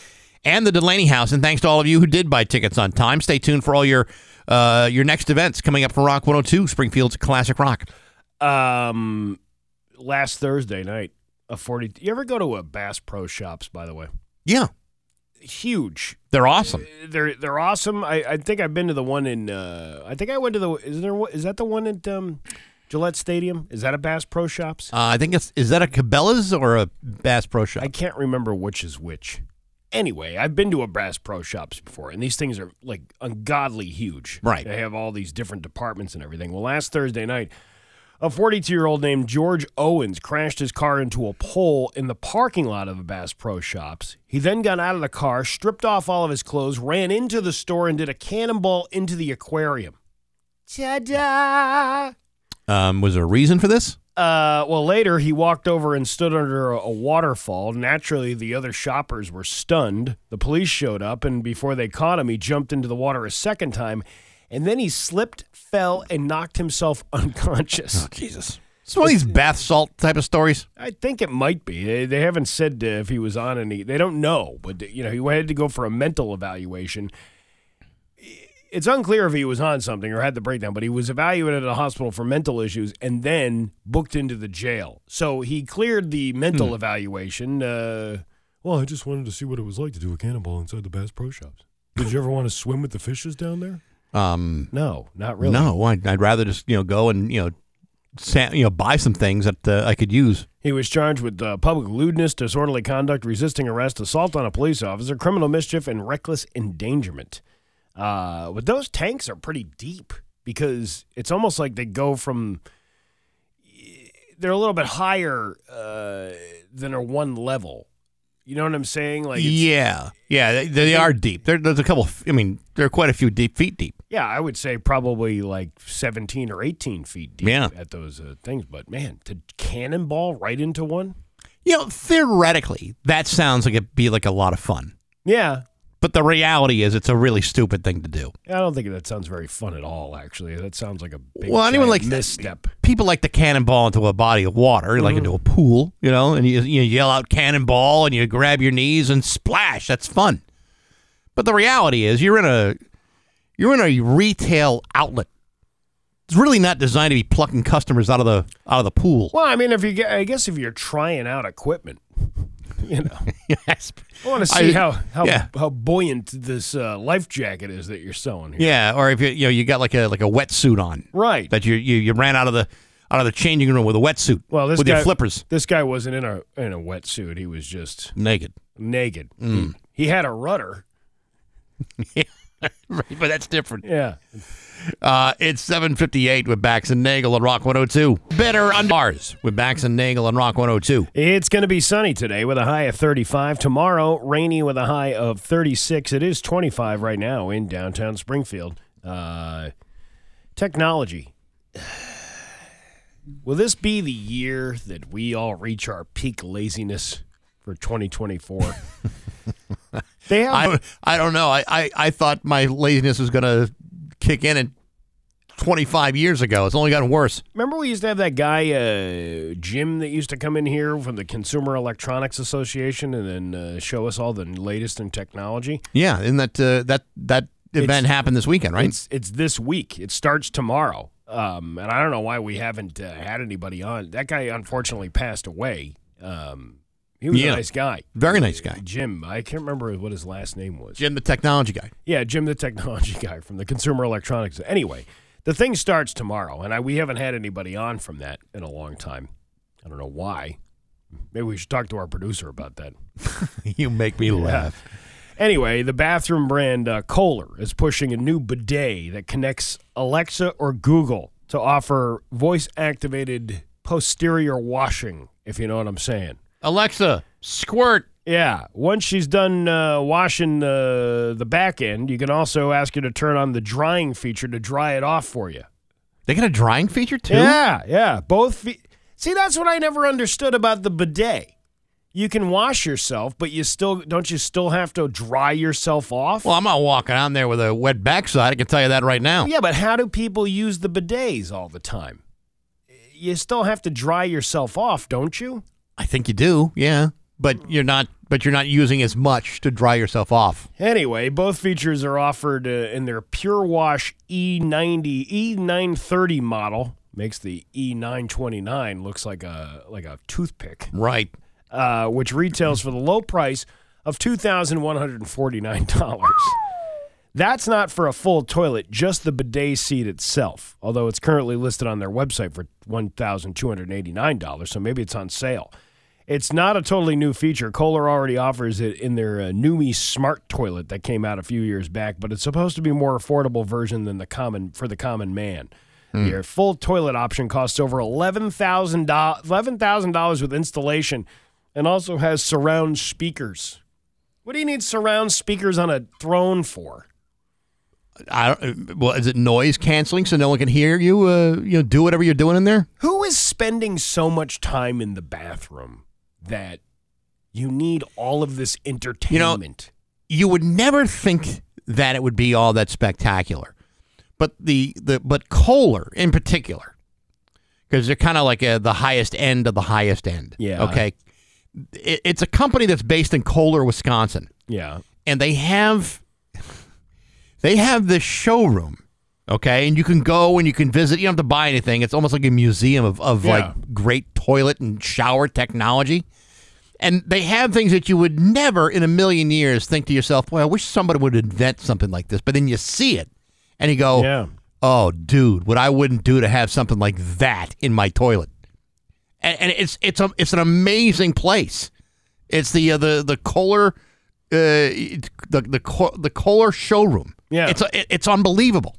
and the Delaney House. And thanks to all of you who did buy tickets on time. Stay tuned for all your uh, your next events coming up from Rock 102, Springfield's Classic Rock. Um, last Thursday night, a 40. You ever go to a Bass Pro Shops, by the way? Yeah, Huge. they're awesome. They're they're awesome. I, I think I've been to the one in. Uh, I think I went to the. Is there is that the one at um, Gillette Stadium? Is that a Bass Pro Shops? Uh, I think it's is that a Cabela's or a Bass Pro Shop? I can't remember which is which. Anyway, I've been to a Bass Pro Shops before, and these things are like ungodly huge. Right. They have all these different departments and everything. Well, last Thursday night, a 42 year old named George Owens crashed his car into a pole in the parking lot of a Bass Pro Shops. He then got out of the car, stripped off all of his clothes, ran into the store, and did a cannonball into the aquarium. Ta da! Um, was there a reason for this? Uh, well, later he walked over and stood under a, a waterfall. Naturally, the other shoppers were stunned. The police showed up, and before they caught him, he jumped into the water a second time, and then he slipped, fell, and knocked himself [laughs] unconscious. Oh, Jesus. It's one of these bath salt type of stories. I think it might be. They, they haven't said uh, if he was on any. They don't know, but you know he had to go for a mental evaluation. It's unclear if he was on something or had the breakdown, but he was evaluated at a hospital for mental issues and then booked into the jail. So he cleared the mental evaluation. Uh, well, I just wanted to see what it was like to do a cannonball inside the Bass Pro Shops. Did you ever want to swim with the fishes down there? Um, No, not really. No, I'd, I'd rather just you know go and you know, sa- you know buy some things that uh, I could use. He was charged with uh, public lewdness, disorderly conduct, resisting arrest, assault on a police officer, criminal mischief, and reckless endangerment. Uh, but those tanks are pretty deep because it's almost like they go from. They're a little bit higher uh, than a one level. You know what I'm saying? Like, it's, yeah, yeah, they, they are deep. There, there's a couple. I mean, there are quite a few deep feet deep. yeah, I would say probably like 17 or 18 feet deep Yeah. at those uh, things. But man, to cannonball right into one? You know, theoretically, that sounds like it'd be like a lot of fun. Yeah, But the reality is, it's a really stupid thing to do. I don't think that sounds very fun at all. Actually, that sounds like a big Well, anyone like- misstep. People like to cannonball into a body of water, like mm-hmm. into a pool, you know, and you, you yell out cannonball and you grab your knees and splash. That's fun. But the reality is, you're in a you're in a retail outlet. It's really not designed to be plucking customers out of the out of the pool. Well, I mean, if you, get- I guess if you're trying out equipment, [laughs] you know, [laughs] yes. I want to see I- how how yeah. how buoyant this uh, life jacket is that you're sewing here. Yeah, or if you you know you got like a like a wetsuit on Right. that you, you you ran out of the out of the changing room with a wetsuit. Well, this with guy, your flippers This guy wasn't in a in a wetsuit. He was just naked. naked. Mm. He, he had a rudder. [laughs] [laughs] right, but that's different. Yeah. Uh, it's 758 with Bax and Nagle on Rock 102. Better on bars with Bax and Nagle on Rock 102. It's going to be sunny today with a high of 35. Tomorrow, rainy with a high of 36. It is 25 right now in downtown Springfield. Uh, technology. [sighs] Will this be the year that we all reach our peak laziness for 2024? [laughs] they have. I, I don't know. I, I, I thought my laziness was going to kick in in 25 years ago. It's only gotten worse. Remember, we used to have that guy, uh, Jim, that used to come in here from the Consumer Electronics Association and then uh, show us all the latest in technology. Yeah, isn't that uh, that that event happened this weekend, right? It's it's this week. It starts tomorrow. Um, and I don't know why we haven't uh, had anybody on. That guy unfortunately passed away. Um, he was Yeah. a nice guy. Very nice guy. Jim. I can't remember what his last name was. Jim, the technology guy. Yeah, Jim, the technology [laughs] guy from the Consumer Electronics. Anyway, the thing starts tomorrow, and I, we haven't had anybody on from that in a long time. I don't know why. Maybe we should talk to our producer about that. [laughs] You make me laugh. Anyway, the bathroom brand uh, Kohler is pushing a new bidet that connects Alexa or Google to offer voice activated posterior washing, if you know what I'm saying. Alexa, squirt. Yeah. Once she's done uh, washing the the back end, you can also ask her to turn on the drying feature to dry it off for you. They got a drying feature too. Yeah, yeah. Both. Fe- See, that's what I never understood about the bidet. You can wash yourself, but you still don't you still have to dry yourself off? Well, I'm not walking on there with a wet backside. I can tell you that right now. yeah, but how do people use the bidets all the time? You still have to dry yourself off, don't you? I think you do. Yeah, but you're not. But you're not using as much to dry yourself off. Anyway, both features are offered uh, in their Pure Wash E E90 E930 model. Makes the E929 looks like a like a toothpick. Right. uh, which retails for the low price of $2,149. That's not for a full toilet, just the bidet seat itself, although it's currently listed on their website for $1,289, so maybe it's on sale. It's not a totally new feature. Kohler already offers it in their uh, Numi Smart Toilet that came out a few years back, but it's supposed to be a more affordable version than the common for the common man. Your full toilet option costs over eleven thousand dollars, eleven thousand dollars with installation, and also has surround speakers. What do you need surround speakers on a throne for? I don't. Well, is it noise canceling so no one can hear you? Uh, you know, do whatever you're doing in there. Who is spending so much time in the bathroom that you need all of this entertainment? You know, you would never think that it would be all that spectacular, but the the but Kohler in particular, because they're kind of like uh the highest end of the highest end. Yeah. Okay. It, it's a company that's based in Kohler, Wisconsin. yeah. and they have they have this showroom okay and you can go and you can visit you don't have to buy anything it's almost like a museum of, of Yeah. like great toilet and shower technology and they have things that you would never in a million years think to yourself boy i wish somebody would invent something like this but then you see it and you go Yeah. oh dude what i wouldn't do to have something like that in my toilet and, and it's it's a, it's an amazing place it's the uh, the the Kohler uh, the the the Kohler showroom. Yeah. it's a, it- it's unbelievable.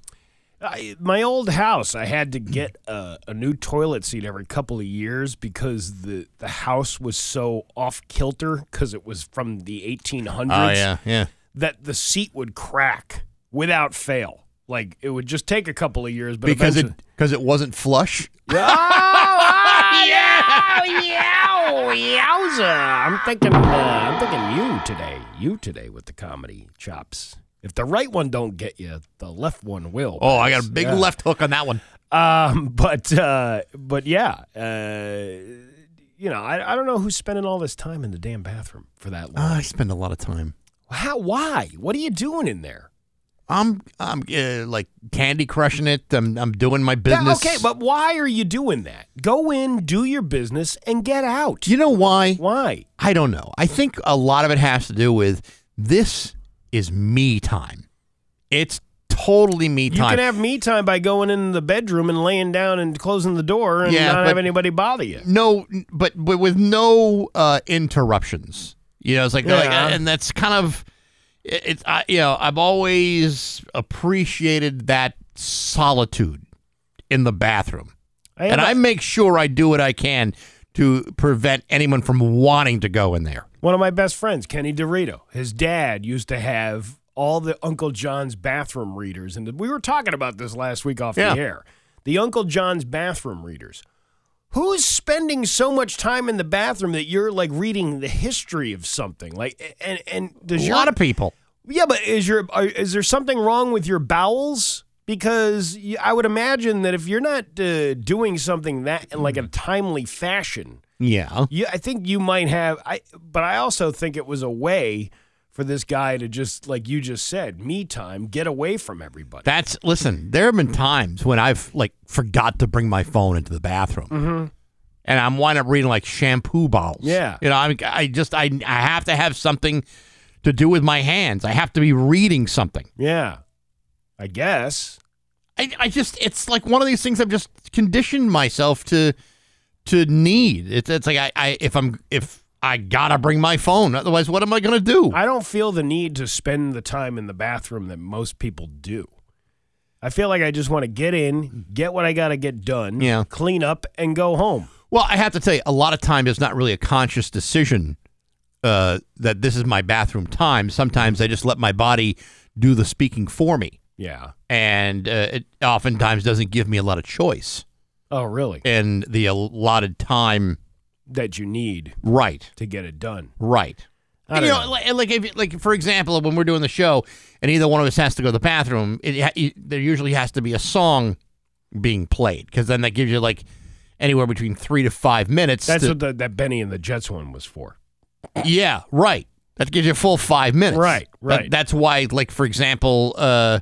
I, my old house, I had to get a, a new toilet seat every couple of years because the, the house was so off kilter because it was from the 1800s Oh, yeah. yeah. that the seat would crack without fail. Like it would just take a couple of years, but Because it because it wasn't flush. [laughs] Oh, yeah, yow, yowza! I'm thinking, uh, I'm thinking you today, you today with the comedy chops. If the right one don't get you, the left one will. Oh, I got a big Yeah. left hook on that one. Um, [laughs] but uh, but yeah, uh, you know, I, I don't know who's spending all this time in the damn bathroom for that long. I spend a lot of time. How? Why? What are you doing in there? I'm I'm uh, like candy crushing it. I'm I'm doing my Yeah, business. okay, but why are you doing that? Go in, do your business, and get out. you know why? Why? I don't know. I think a lot of it has to do with this is me time. It's totally me time. You can have me time by going in the bedroom and laying down and closing the door and Yeah, not have anybody bother you. no, but but with no uh, interruptions. You know, it's like, like and that's kind of it- it's I, you know I've always appreciated that solitude in the bathroom, I and a- I make sure I do what I can to prevent anyone from wanting to go in there. One of my best friends, Kenny Dorito, his dad used to have all the Uncle John's bathroom readers. And we were talking about this last week off Yeah. the air. The Uncle John's bathroom readers. Who's spending so much time in the bathroom that you're like reading the history of something? Like, and and does A your lot of people. yeah, but is your are, is there something wrong with your bowels? Because I would imagine that if you're not uh, doing something that in like a timely fashion, Yeah. yeah, I think you might have. I, but I also think it was a way for this guy to just, like you just said, me time, get away from everybody. That's listen. There have been times when I've like forgot to bring my phone into the bathroom, and I'm wind up reading like shampoo bottles. Yeah. you know, I I just I I have to have something to do with my hands. I have to be reading something. yeah, I guess. I I just it's like one of these things I've just conditioned myself to to need. It's it's like I, I if I'm if I gotta bring my phone, otherwise what am I gonna do? I don't feel the need to spend the time in the bathroom that most people do. I feel like I just want to get in, get what I got to get done, Yeah. clean up, and go home. Well, I have to tell you, a lot of times it's not really a conscious decision uh, that this is my bathroom time. Sometimes I just let my body do the speaking for me, Yeah. and uh, it oftentimes doesn't give me a lot of choice Oh, really? and the allotted time. That you need Right, to get it done. right. I And, you don't know, know. like, like if like for example, when we're doing the show, and either one of us has to go to the bathroom, it, ha- it, there usually has to be a song being played because then that gives you like anywhere between three to five minutes. That's to- what the, that Bennie and the Jets one was for. Yeah, right. That gives you a full five minutes. Right, That- right. that's why, like for example, uh,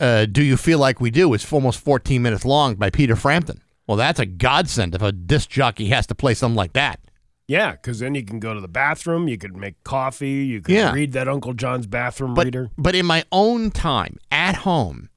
uh, "Do You Feel Like We Do" is almost 14 minutes long by Peter Frampton. Well, that's a godsend if a disc jockey has to play something like that. Yeah, because then you can go to the bathroom, you could make coffee, you could Yeah. read that Uncle John's bathroom But reader. but in my own time at home,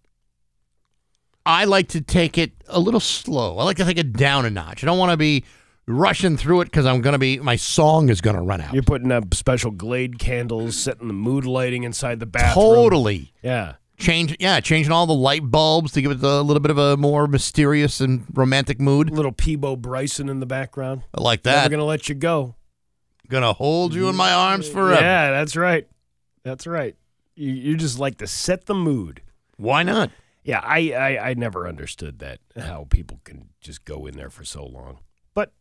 I like to take it a little slow. I like to take it down a notch. I don't want to be rushing through it because I'm gonna be my song is gonna run out. You're putting up special Glade candles, setting the mood lighting inside the bathroom. Totally. Yeah. Change yeah changing all the light bulbs to give it a little bit of a more mysterious and romantic mood Little Peabo Bryson in the background. I like that. Never gonna let you go. gonna hold you in my arms forever Yeah, that's right. That's right. You, you just like to set the mood. why not Yeah, I, I I never understood that how people can just go in there for so long. But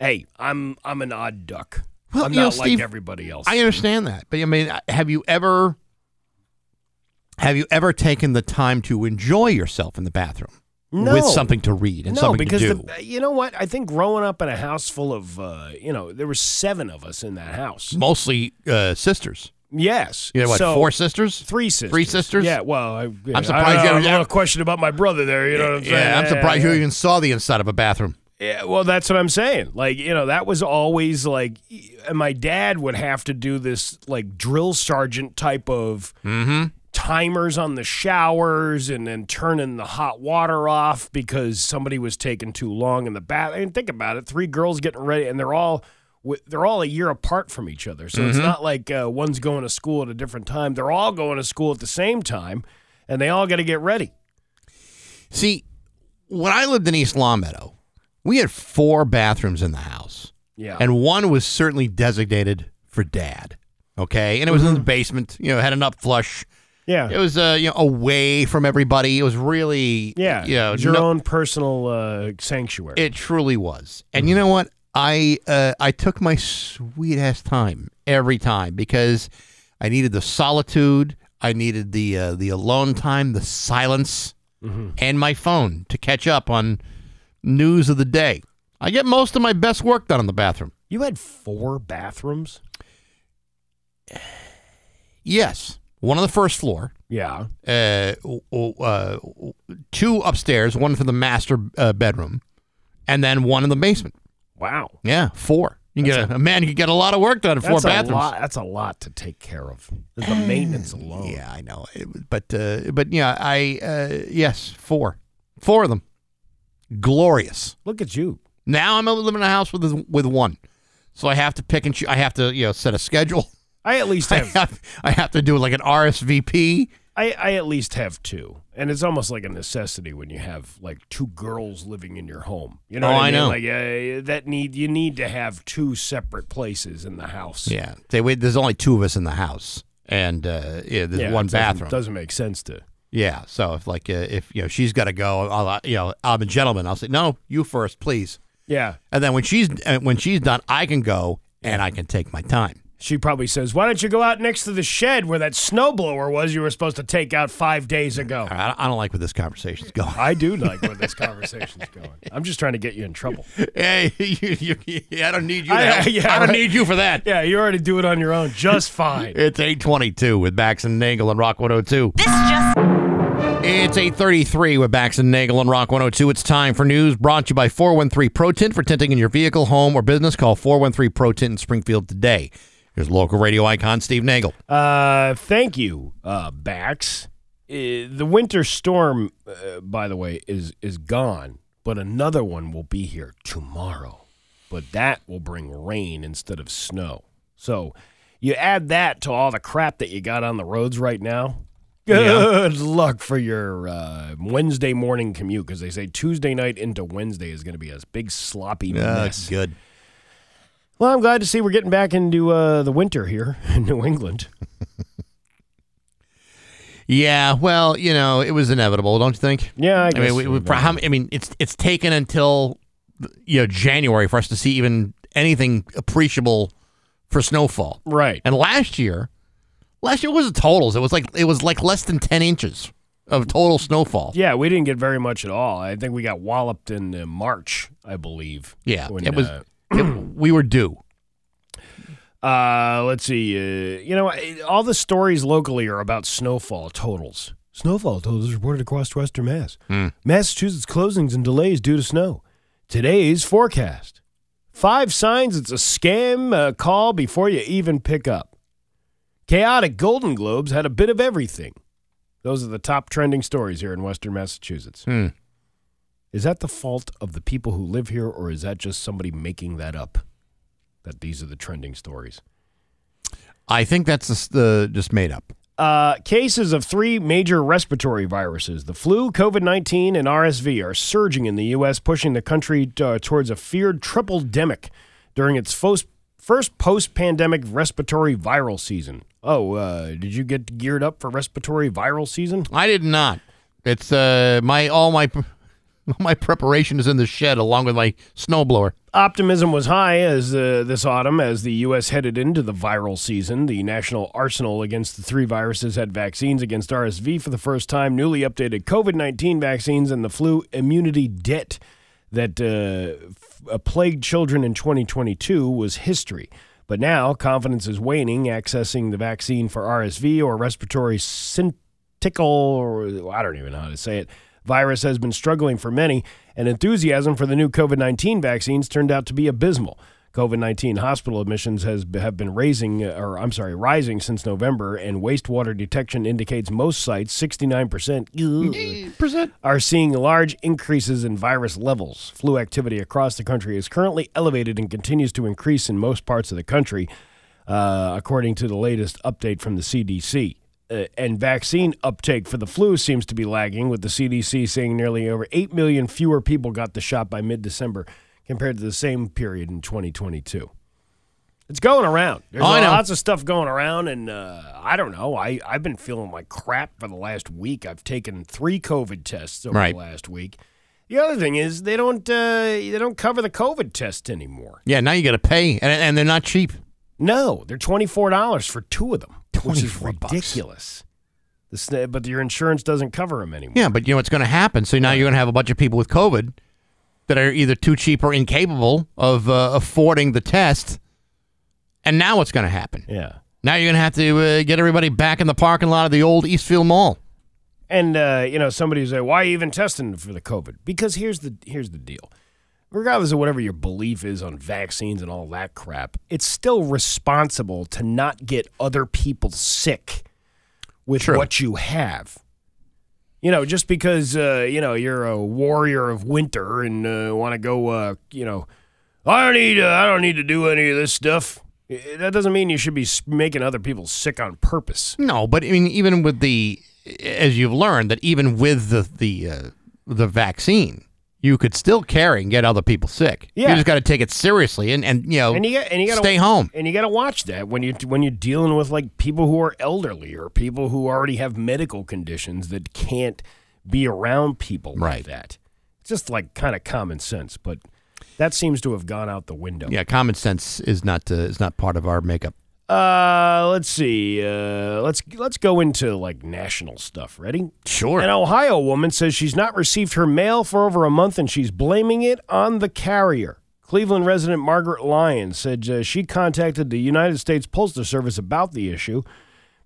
hey, I'm I'm an odd duck. Well, I'm you know, like Steve, everybody else. i understand that but i mean have you ever have you ever taken the time to enjoy yourself in the bathroom no. with something to read and no, something because to do The, you know what? I think growing up in a house full of, uh, you know, there were seven of us in that house. mostly uh, sisters Yes. know what So- four sisters Three sisters. Three sisters? Yeah. Well, I, yeah, surprised I, you I, ever- have a little question about my brother there. You know what I'm saying? yeah i'm surprised yeah. you even saw the inside of a bathroom Yeah, well, that's what I'm saying. Like, you know, that was always like, and my dad would have to do this like drill sergeant type of Mm-hmm. Timers on the showers and then turning the hot water off because somebody was taking too long in the bath. I mean, think about it, three girls getting ready, and they're all they're all a year apart from each other. So Mm-hmm. it's not like uh, one's going to school at a different time. They're all going to school at the same time, and they all got to get ready. see when i lived in east longmeadow we had four bathrooms in the house Yeah. and one was certainly designated for dad. Okay, and it was in the Mm-hmm. basement. You know, had an up flush. Yeah. It was uh, you know away from everybody. It was really yeah. you know, your no- own personal uh, sanctuary. It truly was. And you know what? I uh, I took my sweet ass time every time because I needed the solitude. I needed the uh, the alone time, the silence, and my phone to catch up on news of the day. I get most of my best work done in the bathroom. you had four bathrooms? [sighs] Yes, one on the first floor, Yeah. uh, uh, two upstairs, one for the master uh, bedroom, and then one in the basement. Wow. Yeah, four. You can get a, a man. You can get a lot of work done in four bathrooms. lot. That's a lot to take care of. The maintenance alone. Yeah, I know. It but uh, but yeah, I uh, yes, four, four of them. Glorious. Look at you. Now I'm living in a house with with one, so I have to pick and choose. I have to you know set a schedule. [laughs] I at least I have. have I have to do like an RSVP. I, I at least have two, and it's almost like a necessity when you have like two girls living in your home. You know, Oh, I mean? know. Like uh, that need you need to have two separate places in the house. Yeah, they wait. There's only two of us in the house, and uh, yeah, there's Yeah, one it doesn't- bathroom. Doesn't make sense to. Yeah, so if like uh, if you know she's got to go, I'll uh, you know I'm a gentleman. I'll say no, you first, please. Yeah. And then when she's uh, when she's done, I can go and I can take my time. She probably says, "Why don't you go out next to the shed where that snowblower was you were supposed to take out five days ago?" I, I don't like where this conversation's going. I do like where this [laughs] conversation's going. I'm just trying to get you in trouble. hey, [laughs] you, you, I don't need you. To I- help. yeah, I don't right. need you for that. Yeah, you already do it on your own just fine. It's 822 with Bax and Nagle and Rock 102. This just It's 833 with Bax and Nagle and Rock 102. It's time for news brought to you by 413 Pro Tint for tinting in your vehicle, home, or business. Call 413 Pro Tint in Springfield today. Here's local radio icon Steve Nagle. Uh, thank you, uh, Bax. Uh, the winter storm, uh, by the way, is is gone, but another one will be here tomorrow. But that will bring rain instead of snow. So you add that to all the crap that you got on the roads right now. Good luck for your uh, Wednesday morning commute because they say Tuesday night into Wednesday is going to be a big sloppy mess. good. Well, I'm glad to see we're getting back into uh, the winter here in New England. [laughs] Yeah, well, you know, it was inevitable, don't you think? Yeah, I I mean, we, we, I mean, it's it's taken until you know January for us to see even anything appreciable for snowfall. right. And last year, last year was the totals. It was like it was like less than ten inches of total snowfall. Yeah, we didn't get very much at all. I think we got walloped in uh, March, I believe. Yeah, when, it was. uh, it- [clears throat] we were due. Uh, let's see. Uh, you know, all the stories locally are about snowfall totals. Snowfall totals reported across Western Mass. Massachusetts closings and delays due to snow. Today's forecast. Five signs it's a scam uh, call before you even pick up. Chaotic Golden Globes had a bit of everything. Those are the top trending stories here in Western Massachusetts. Hmm. Is that the fault of the people who live here, or is that just somebody making that up? That these are the trending stories. I think that's just, the just made up. Uh, cases of three major respiratory viruses, the flu, COVID 19, and RSV, are surging in the U.S., pushing the country uh, towards a feared triple demic during its fos- first post pandemic respiratory viral season. Oh, uh, did you get geared up for respiratory viral season? I did not. It's uh my all my [laughs] my preparation is in the shed along with my snowblower. Optimism was high as uh, this autumn as the U.S. headed into the viral season. The national arsenal against the three viruses had vaccines against RSV for the first time, newly updated COVID 19 vaccines, and the flu immunity debt that uh, f- uh, plagued children in 2022 was history. But now confidence is waning, accessing the vaccine for RSV or respiratory syncytial, I don't even know how to say it. Virus has been struggling for many, and enthusiasm for the new COVID 19 vaccines turned out to be abysmal. COVID 19 hospital admissions has have been raising, or I'm sorry, rising since November, and wastewater detection indicates most sites, 69%, Percent. are seeing large increases in virus levels. Flu activity across the country is currently elevated and continues to increase in most parts of the country, uh, according to the latest update from the CDC. Uh, and vaccine uptake for the flu seems to be lagging, with the CDC saying nearly over 8 million fewer people got the shot by mid December compared to the same period in 2022. It's going around. There's Oh, lots of stuff going around, and uh, I don't know. I, I've been feeling like crap for the last week. I've taken three COVID tests over Right. the last week. The other thing is they don't uh, they don't cover the COVID test anymore. Yeah, now you got to pay, and, and they're not cheap. No, they're twenty four dollars for two of them, which is 24 ridiculous. The but your insurance doesn't cover them anymore. Yeah, but you know what's going to happen? So now you're going to have a bunch of people with COVID that are either too cheap or incapable of uh, affording the test. And now what's going to happen? Yeah. Now you're going to have to uh, get everybody back in the parking lot of the old Eastfield Mall. And uh, you know, somebody say, "Why are you even testing for the COVID?" Because here's the here's the deal. Regardless of whatever your belief is on vaccines and all that crap, it's still responsible to not get other people sick with True. what you have. You know, just because uh, you know you're a warrior of winter and uh, want to go, uh, you know, I don't need uh, I don't need to do any of this stuff. That doesn't mean you should be making other people sick on purpose. No, but I mean, even with the, as you've learned, that even with the the uh, the vaccine, you could still carry and get other people sick. Yeah. you just got to take it seriously and and you know and you got and you gotta, stay home. and you got to watch that when you when you're dealing with like people who are elderly or people who already have medical conditions that can't be around people like Right. that. It's just like kind of common sense, but that seems to have gone out the window. Yeah, common sense is not uh, is not part of our makeup. Uh, let's see. Uh, let's let's go into like national stuff. Ready? Sure. An Ohio woman says she's not received her mail for over a month and she's blaming it on the carrier. Cleveland resident Margaret Lyons said uh, she contacted the United States Postal Service about the issue.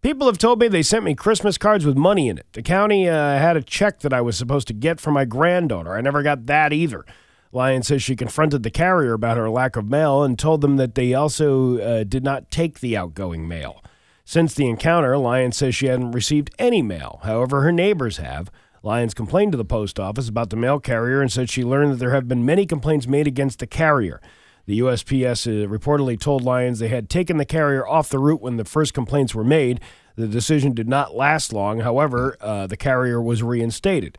People have told me they sent me Christmas cards with money in it. The county uh, had a check that I was supposed to get for my granddaughter. I never got that either. Lyons says she confronted the carrier about her lack of mail and told them that they also uh, did not take the outgoing mail. Since the encounter, Lyons says she hadn't received any mail. However, her neighbors have. Lyons complained to the post office about the mail carrier and said she learned that there have been many complaints made against the carrier. The USPS uh, reportedly told Lyons they had taken the carrier off the route when the first complaints were made. The decision did not last long. However, uh, the carrier was reinstated.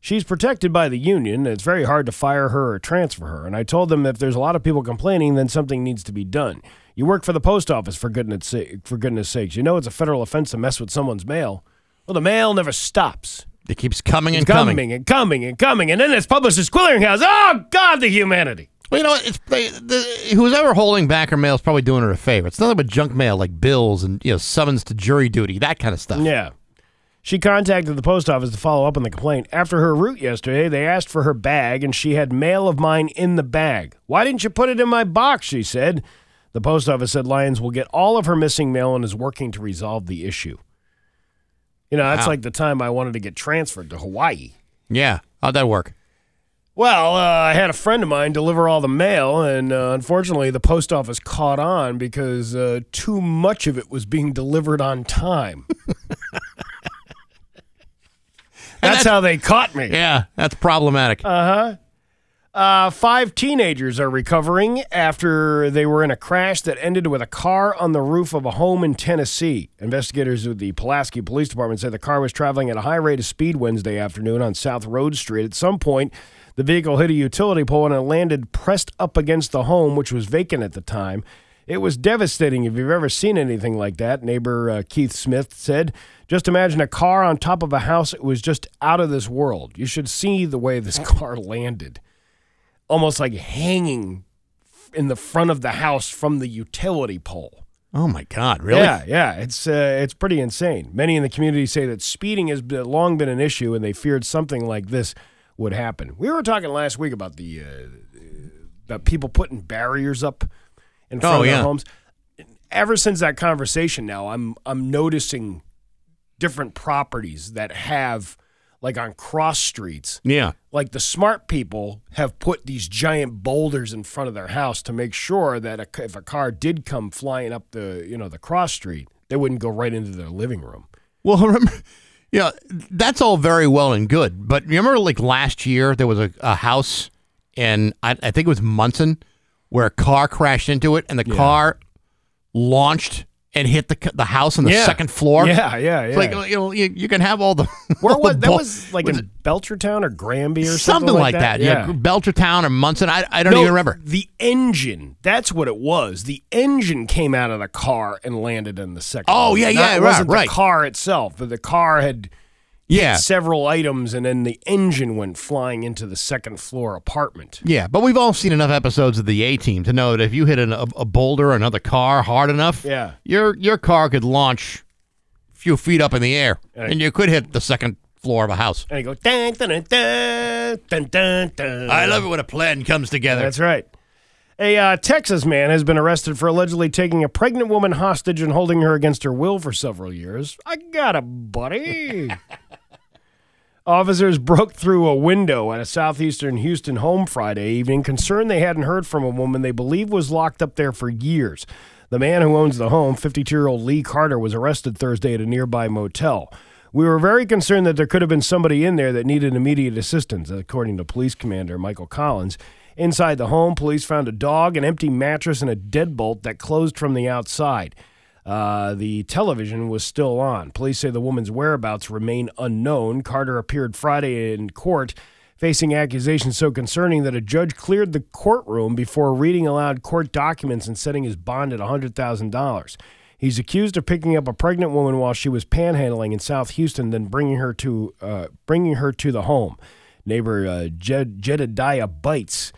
She's protected by the union, it's very hard to fire her or transfer her. And I told them if there's a lot of people complaining, then something needs to be done. You work for the post office, for goodness, sake, for goodness sakes. You know it's a federal offense to mess with someone's mail. Well, the mail never stops. It keeps coming and It's coming. and coming and coming, and then it's published Publishers Clearinghouse. Oh God, the humanity! Well, you know, it's they, the, who's ever holding back her mail is probably doing her a favor. It's nothing but junk mail like bills and you know summons to jury duty, that kind of stuff. Yeah. She contacted the post office to follow up on the complaint. After her route yesterday, they asked for her bag, and she had mail of mine in the bag. Why didn't you put it in my box? She said. The post office said Lyons will get all of her missing mail and is working to resolve the issue. You know, that's Wow. like the time I wanted to get transferred to Hawaii. Yeah, how'd that work? Well, uh, I had a friend of mine deliver all the mail, and uh, unfortunately, the post office caught on because uh, too much of it was being delivered on time. [laughs] [laughs] That's how they caught me. Yeah, that's problematic. Uh-huh. Uh, five teenagers are recovering after they were in a crash that ended with a car on the roof of a home in Tennessee. Investigators with the Pulaski Police Department say the car was traveling at a high rate of speed Wednesday afternoon on South Road Street. At some point, the vehicle hit a utility pole and it landed pressed up against the home, which was vacant at the time. It was devastating if you've ever seen anything like that, neighbor uh, Keith Smith said. Just imagine a car on top of a house. It was just out of this world. You should see the way this [laughs] car landed almost like hanging in the front of the house from the utility pole. oh my God, really? Yeah, yeah, it's uh, it's pretty insane. Many in the community say that speeding has been, long been an issue, and they feared something like this would happen. We were talking last week about the uh, about people putting barriers up in front Oh, of their homes. Ever since that conversation, now I'm I'm noticing different properties that have like on cross streets Yeah. like the smart people have put these giant boulders in front of their house to make sure that a, if a car did come flying up the you know the cross street, they wouldn't go right into their living room. Well, [laughs] remember, yeah, that's all very well and good. But remember, like last year, there was a, a house in, I, I think it was Monson, where a car crashed into it and the car launched and hit the the house on the Yeah. second floor. Yeah, yeah, It's yeah. like you know, you, you can have all the [laughs] Where all was the that? Was like was in Belchertown or Granby or something, something like that. Yeah. Yeah, Belchertown or Monson. I, I don't No, even remember. The engine. That's what it was. The engine came out of the car and landed in the second. Oh, floor. yeah, Not- yeah, it right, wasn't right. The car itself, but the car had Yeah, several items, and then the engine went flying into the second floor apartment. yeah. But we've all seen enough episodes of the A Team to know that if you hit an, a, a boulder or another car hard enough, Yeah. your your car could launch a few feet up in the air, Right. and you could hit the second floor of a house. And you go dun dun dun dun dun. dun. I love it when a plan comes together. That's right. A uh, Texas man has been arrested for allegedly taking a pregnant woman hostage and holding her against her will for several years. I got a buddy. [laughs] Officers broke through a window at a southeastern Houston home Friday evening, concerned they hadn't heard from a woman they believe was locked up there for years. The man who owns the home, 52 year old Lee Carter, was arrested Thursday at a nearby motel. We were very concerned that there could have been somebody in there that needed immediate assistance, according to police commander Michael Collins. Inside the home, police found a dog, an empty mattress, and a deadbolt that closed from the outside. Uh, the television was still on. Police say the woman's whereabouts remain unknown. Carter appeared Friday in court facing accusations so concerning that a judge cleared the courtroom before reading aloud court documents and setting his bond at $100,000. He's accused of picking up a pregnant woman while she was panhandling in South Houston, then bringing her to uh, bringing her to the home. Neighbor uh, Jed, Jedediah Bites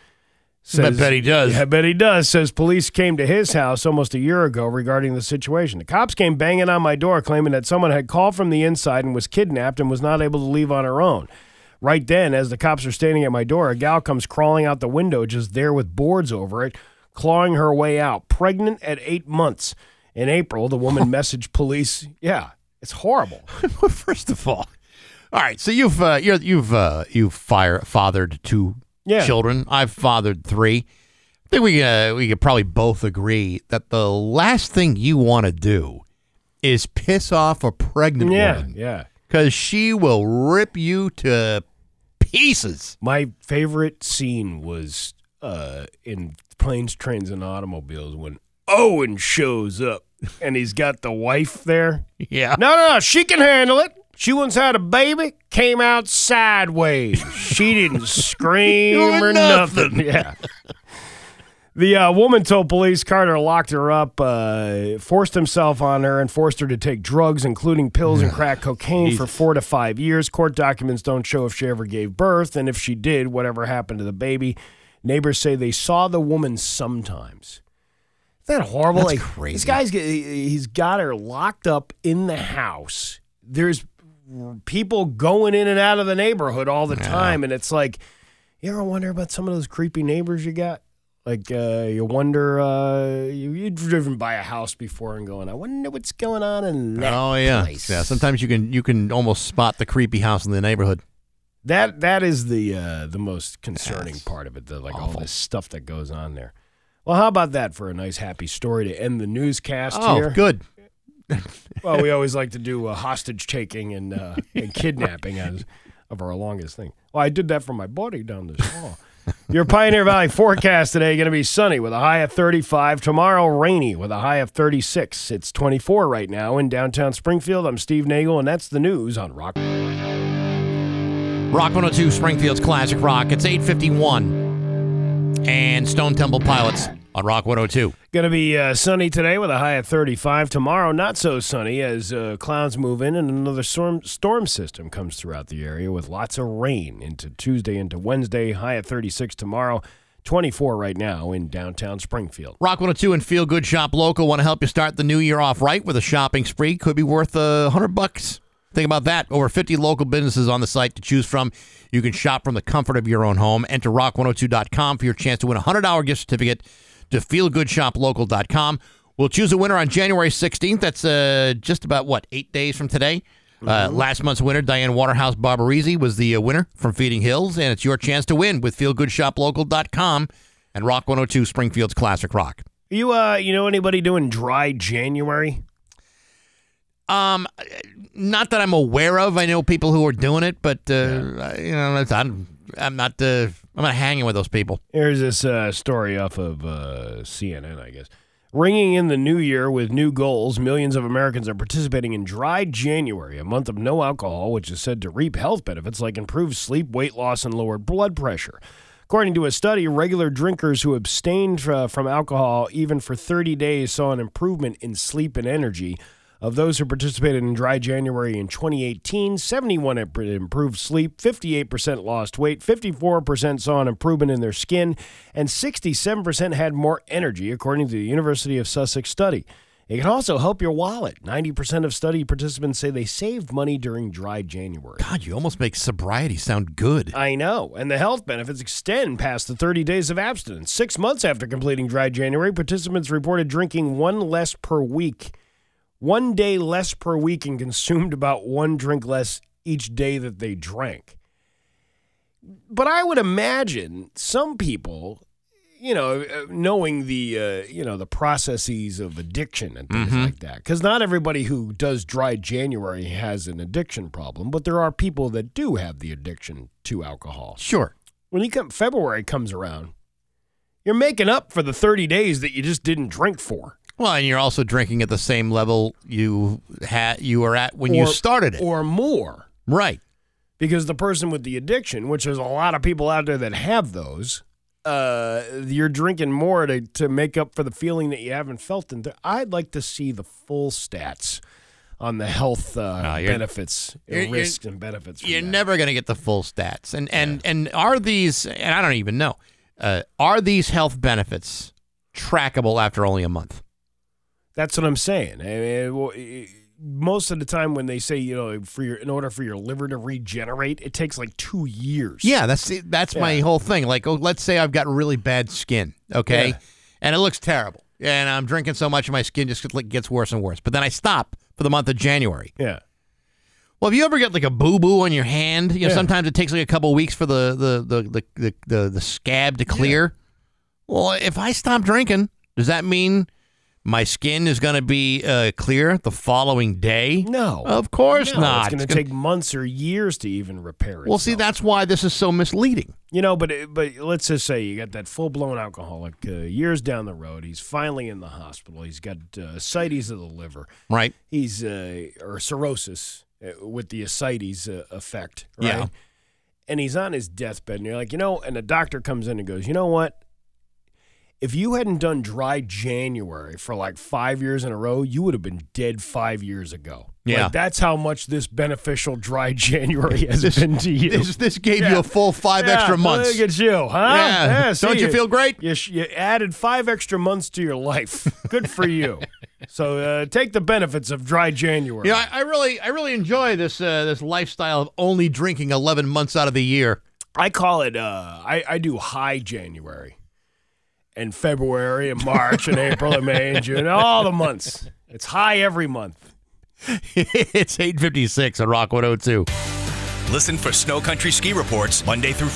says, bet he does. I bet he does. Says police came to his house almost a year ago regarding the situation. The cops came banging on my door claiming that someone had called from the inside and was kidnapped and was not able to leave on her own. Right then, as the cops are standing at my door, a gal comes crawling out the window, just there with boards over it, clawing her way out, pregnant at eight months. In April, the woman [laughs] messaged police. Yeah, it's horrible. [laughs] First of all, all right. So you've uh, you're, you've uh, you've fire, fathered two Yeah. children. I've fathered three. I think we uh, we could probably both agree that the last thing you want to do is piss off a pregnant Yeah, woman yeah. because she will rip you to pieces. My favorite scene was uh, in Planes, Trains, and Automobiles when Owen shows up. and he's got the wife there. [laughs] Yeah. No, no, no. She can handle it. She once had a baby, came out sideways. She didn't [laughs] scream Or nothing. nothing. [laughs] Yeah. The uh, woman told police Carter locked her up, uh, forced himself on her, and forced her to take drugs, including pills and crack cocaine, for four to five years. Court documents don't show if she ever gave birth, and if she did, whatever happened to the baby. Neighbors say they saw the woman sometimes. Isn't that horrible? That's like, crazy. This guy's he's got her locked up in the house. There's people going in and out of the neighborhood all the time, and it's like, you ever wonder about some of those creepy neighbors you got? Like, uh, you wonder, uh, you, you've driven by a house before and going, I wonder what's going on in that Oh yeah. place. Yeah. Sometimes you can you can almost spot the creepy house in the neighborhood. That that is the uh, the most concerning Yes. part of it. The, like all Awful. this stuff that goes on there. Well, how about that for a nice happy story to end the newscast Oh, here? good. [laughs] Well, we always like to do uh, hostage taking and uh, and kidnapping as of our longest thing. Well, I did that for my buddy down this hall. Your Pioneer Valley forecast today going to be sunny with a high of 35. Tomorrow, rainy with a high of 36. It's 24 right now in downtown Springfield. I'm Steve Nagle, and that's the news on Rock. Rock 102 Springfield's Classic Rock. It's 851. And Stone Temple Pilots on Rock 102. Going to be uh, sunny today with a high of 35. Tomorrow, not so sunny as uh, clouds move in and another storm storm system comes throughout the area with lots of rain into Tuesday into Wednesday. High of 36 tomorrow, 24 right now in downtown Springfield. Rock 102 and Feel Good Shop Local want to help you start the new year off right with a shopping spree. Could be worth a hundred bucks. Think about that. Over 50 local businesses on the site to choose from. You can shop from the comfort of your own home. Enter rock102.com for your chance to win a $100 gift certificate to feelgoodshoplocal.com. We'll choose a winner on January 16th. That's uh, just about, what, eight days from today? Uh, last month's winner, Diane Waterhouse Barbarese, was the uh, winner from Feeding Hills, and it's your chance to win with feelgoodshoplocal.com and Rock 102 Springfield's Classic Rock. You uh, you know anybody doing dry January? Um, not that I'm aware of. I know people who are doing it, but uh, I- you know, it's, I'm not uh, I'm not hanging with those people. Here's this uh, story off of uh, CNN, I guess. Ringing in the new year with new goals, millions of Americans are participating in Dry January, a month of no alcohol, which is said to reap health benefits like improved sleep, weight loss, and lowered blood pressure. According to a study, regular drinkers who abstained uh, from alcohol even for 30 days saw an improvement in sleep and energy. Of those who participated in Dry January in 2018, 71 improved sleep, 58% lost weight, 54% saw an improvement in their skin, and 67% had more energy, according to the University of Sussex study. It can also help your wallet. 90% of study participants say they saved money during Dry January. God, you almost make sobriety sound good. I know. And the health benefits extend past the 30 days of abstinence. Six months after completing dry January, participants reported drinking one less per week, one day less per week, and consumed about one drink less each day that they drank. But I would imagine some people, you know, uh, knowing the, uh, you know, the processes of addiction and things like that, because not everybody who does dry January has an addiction problem, but there are people that do have the addiction to alcohol. Sure. When you come February comes around, you're making up for the 30 days that you just didn't drink for. Well, and you're also drinking at the same level you had you were at when you Or- started it. or more. right. because the person with the addiction, which there's a lot of people out there that have those, uh, you're drinking more to, to make up for the feeling that you haven't felt. And I'd like to see the full stats on the health uh, No, you're- benefits, you're- you're- risks, and benefits. from You're that. never going to get the full stats. And and and are these and I don't even know. Uh, are these health benefits trackable after only a month? That's what I'm saying. I mean, well, i- most of the time when they say you know for your in order for your liver to regenerate, it takes like two years. Yeah, that's that's my whole thing. Like, oh, let's say I've got really bad skin, okay, Yeah. and it looks terrible, and I'm drinking so much, my skin just gets- gets worse and worse. But then I stop for the month of January. yeah. Well, if you ever get like a boo boo on your hand, you know, Yeah. sometimes it takes like a couple weeks for the the the the the, the, the scab to clear. Well, if I stop drinking, does that mean my skin is going to be uh, clear the following day. No. Of course No, not. It's going to take months or years to even repair it. Well, see, that's why this is so misleading. You know, but but let's just say you got that full blown alcoholic uh, years down the road. He's finally in the hospital. He's got uh, ascites of the liver. Right. He's uh, or cirrhosis uh, with the ascites uh, effect. Right? Yeah. And he's on his deathbed, and you're like, you know, and the doctor comes in and goes, you know what? If you hadn't done dry January for like five years in a row, you would have been dead five years ago. Yeah. Like, that's how much this beneficial dry [laughs] January has This- been to you. This, this gave you a full five Yeah, extra months. Look at you, huh? Yeah. see, Don't you feel great? You, you added five extra months to your life. Good for you. [laughs] so uh, take the benefits of dry January. Yeah, I, I really, I really enjoy this uh, this lifestyle of only drinking eleven months out of the year. I call it. Uh, I I do high January, and February and March and April and May and June, all the months. It's high every month. [laughs] it's eight fifty six on Rock one hundred two. Listen for Snow Country Ski Reports Monday through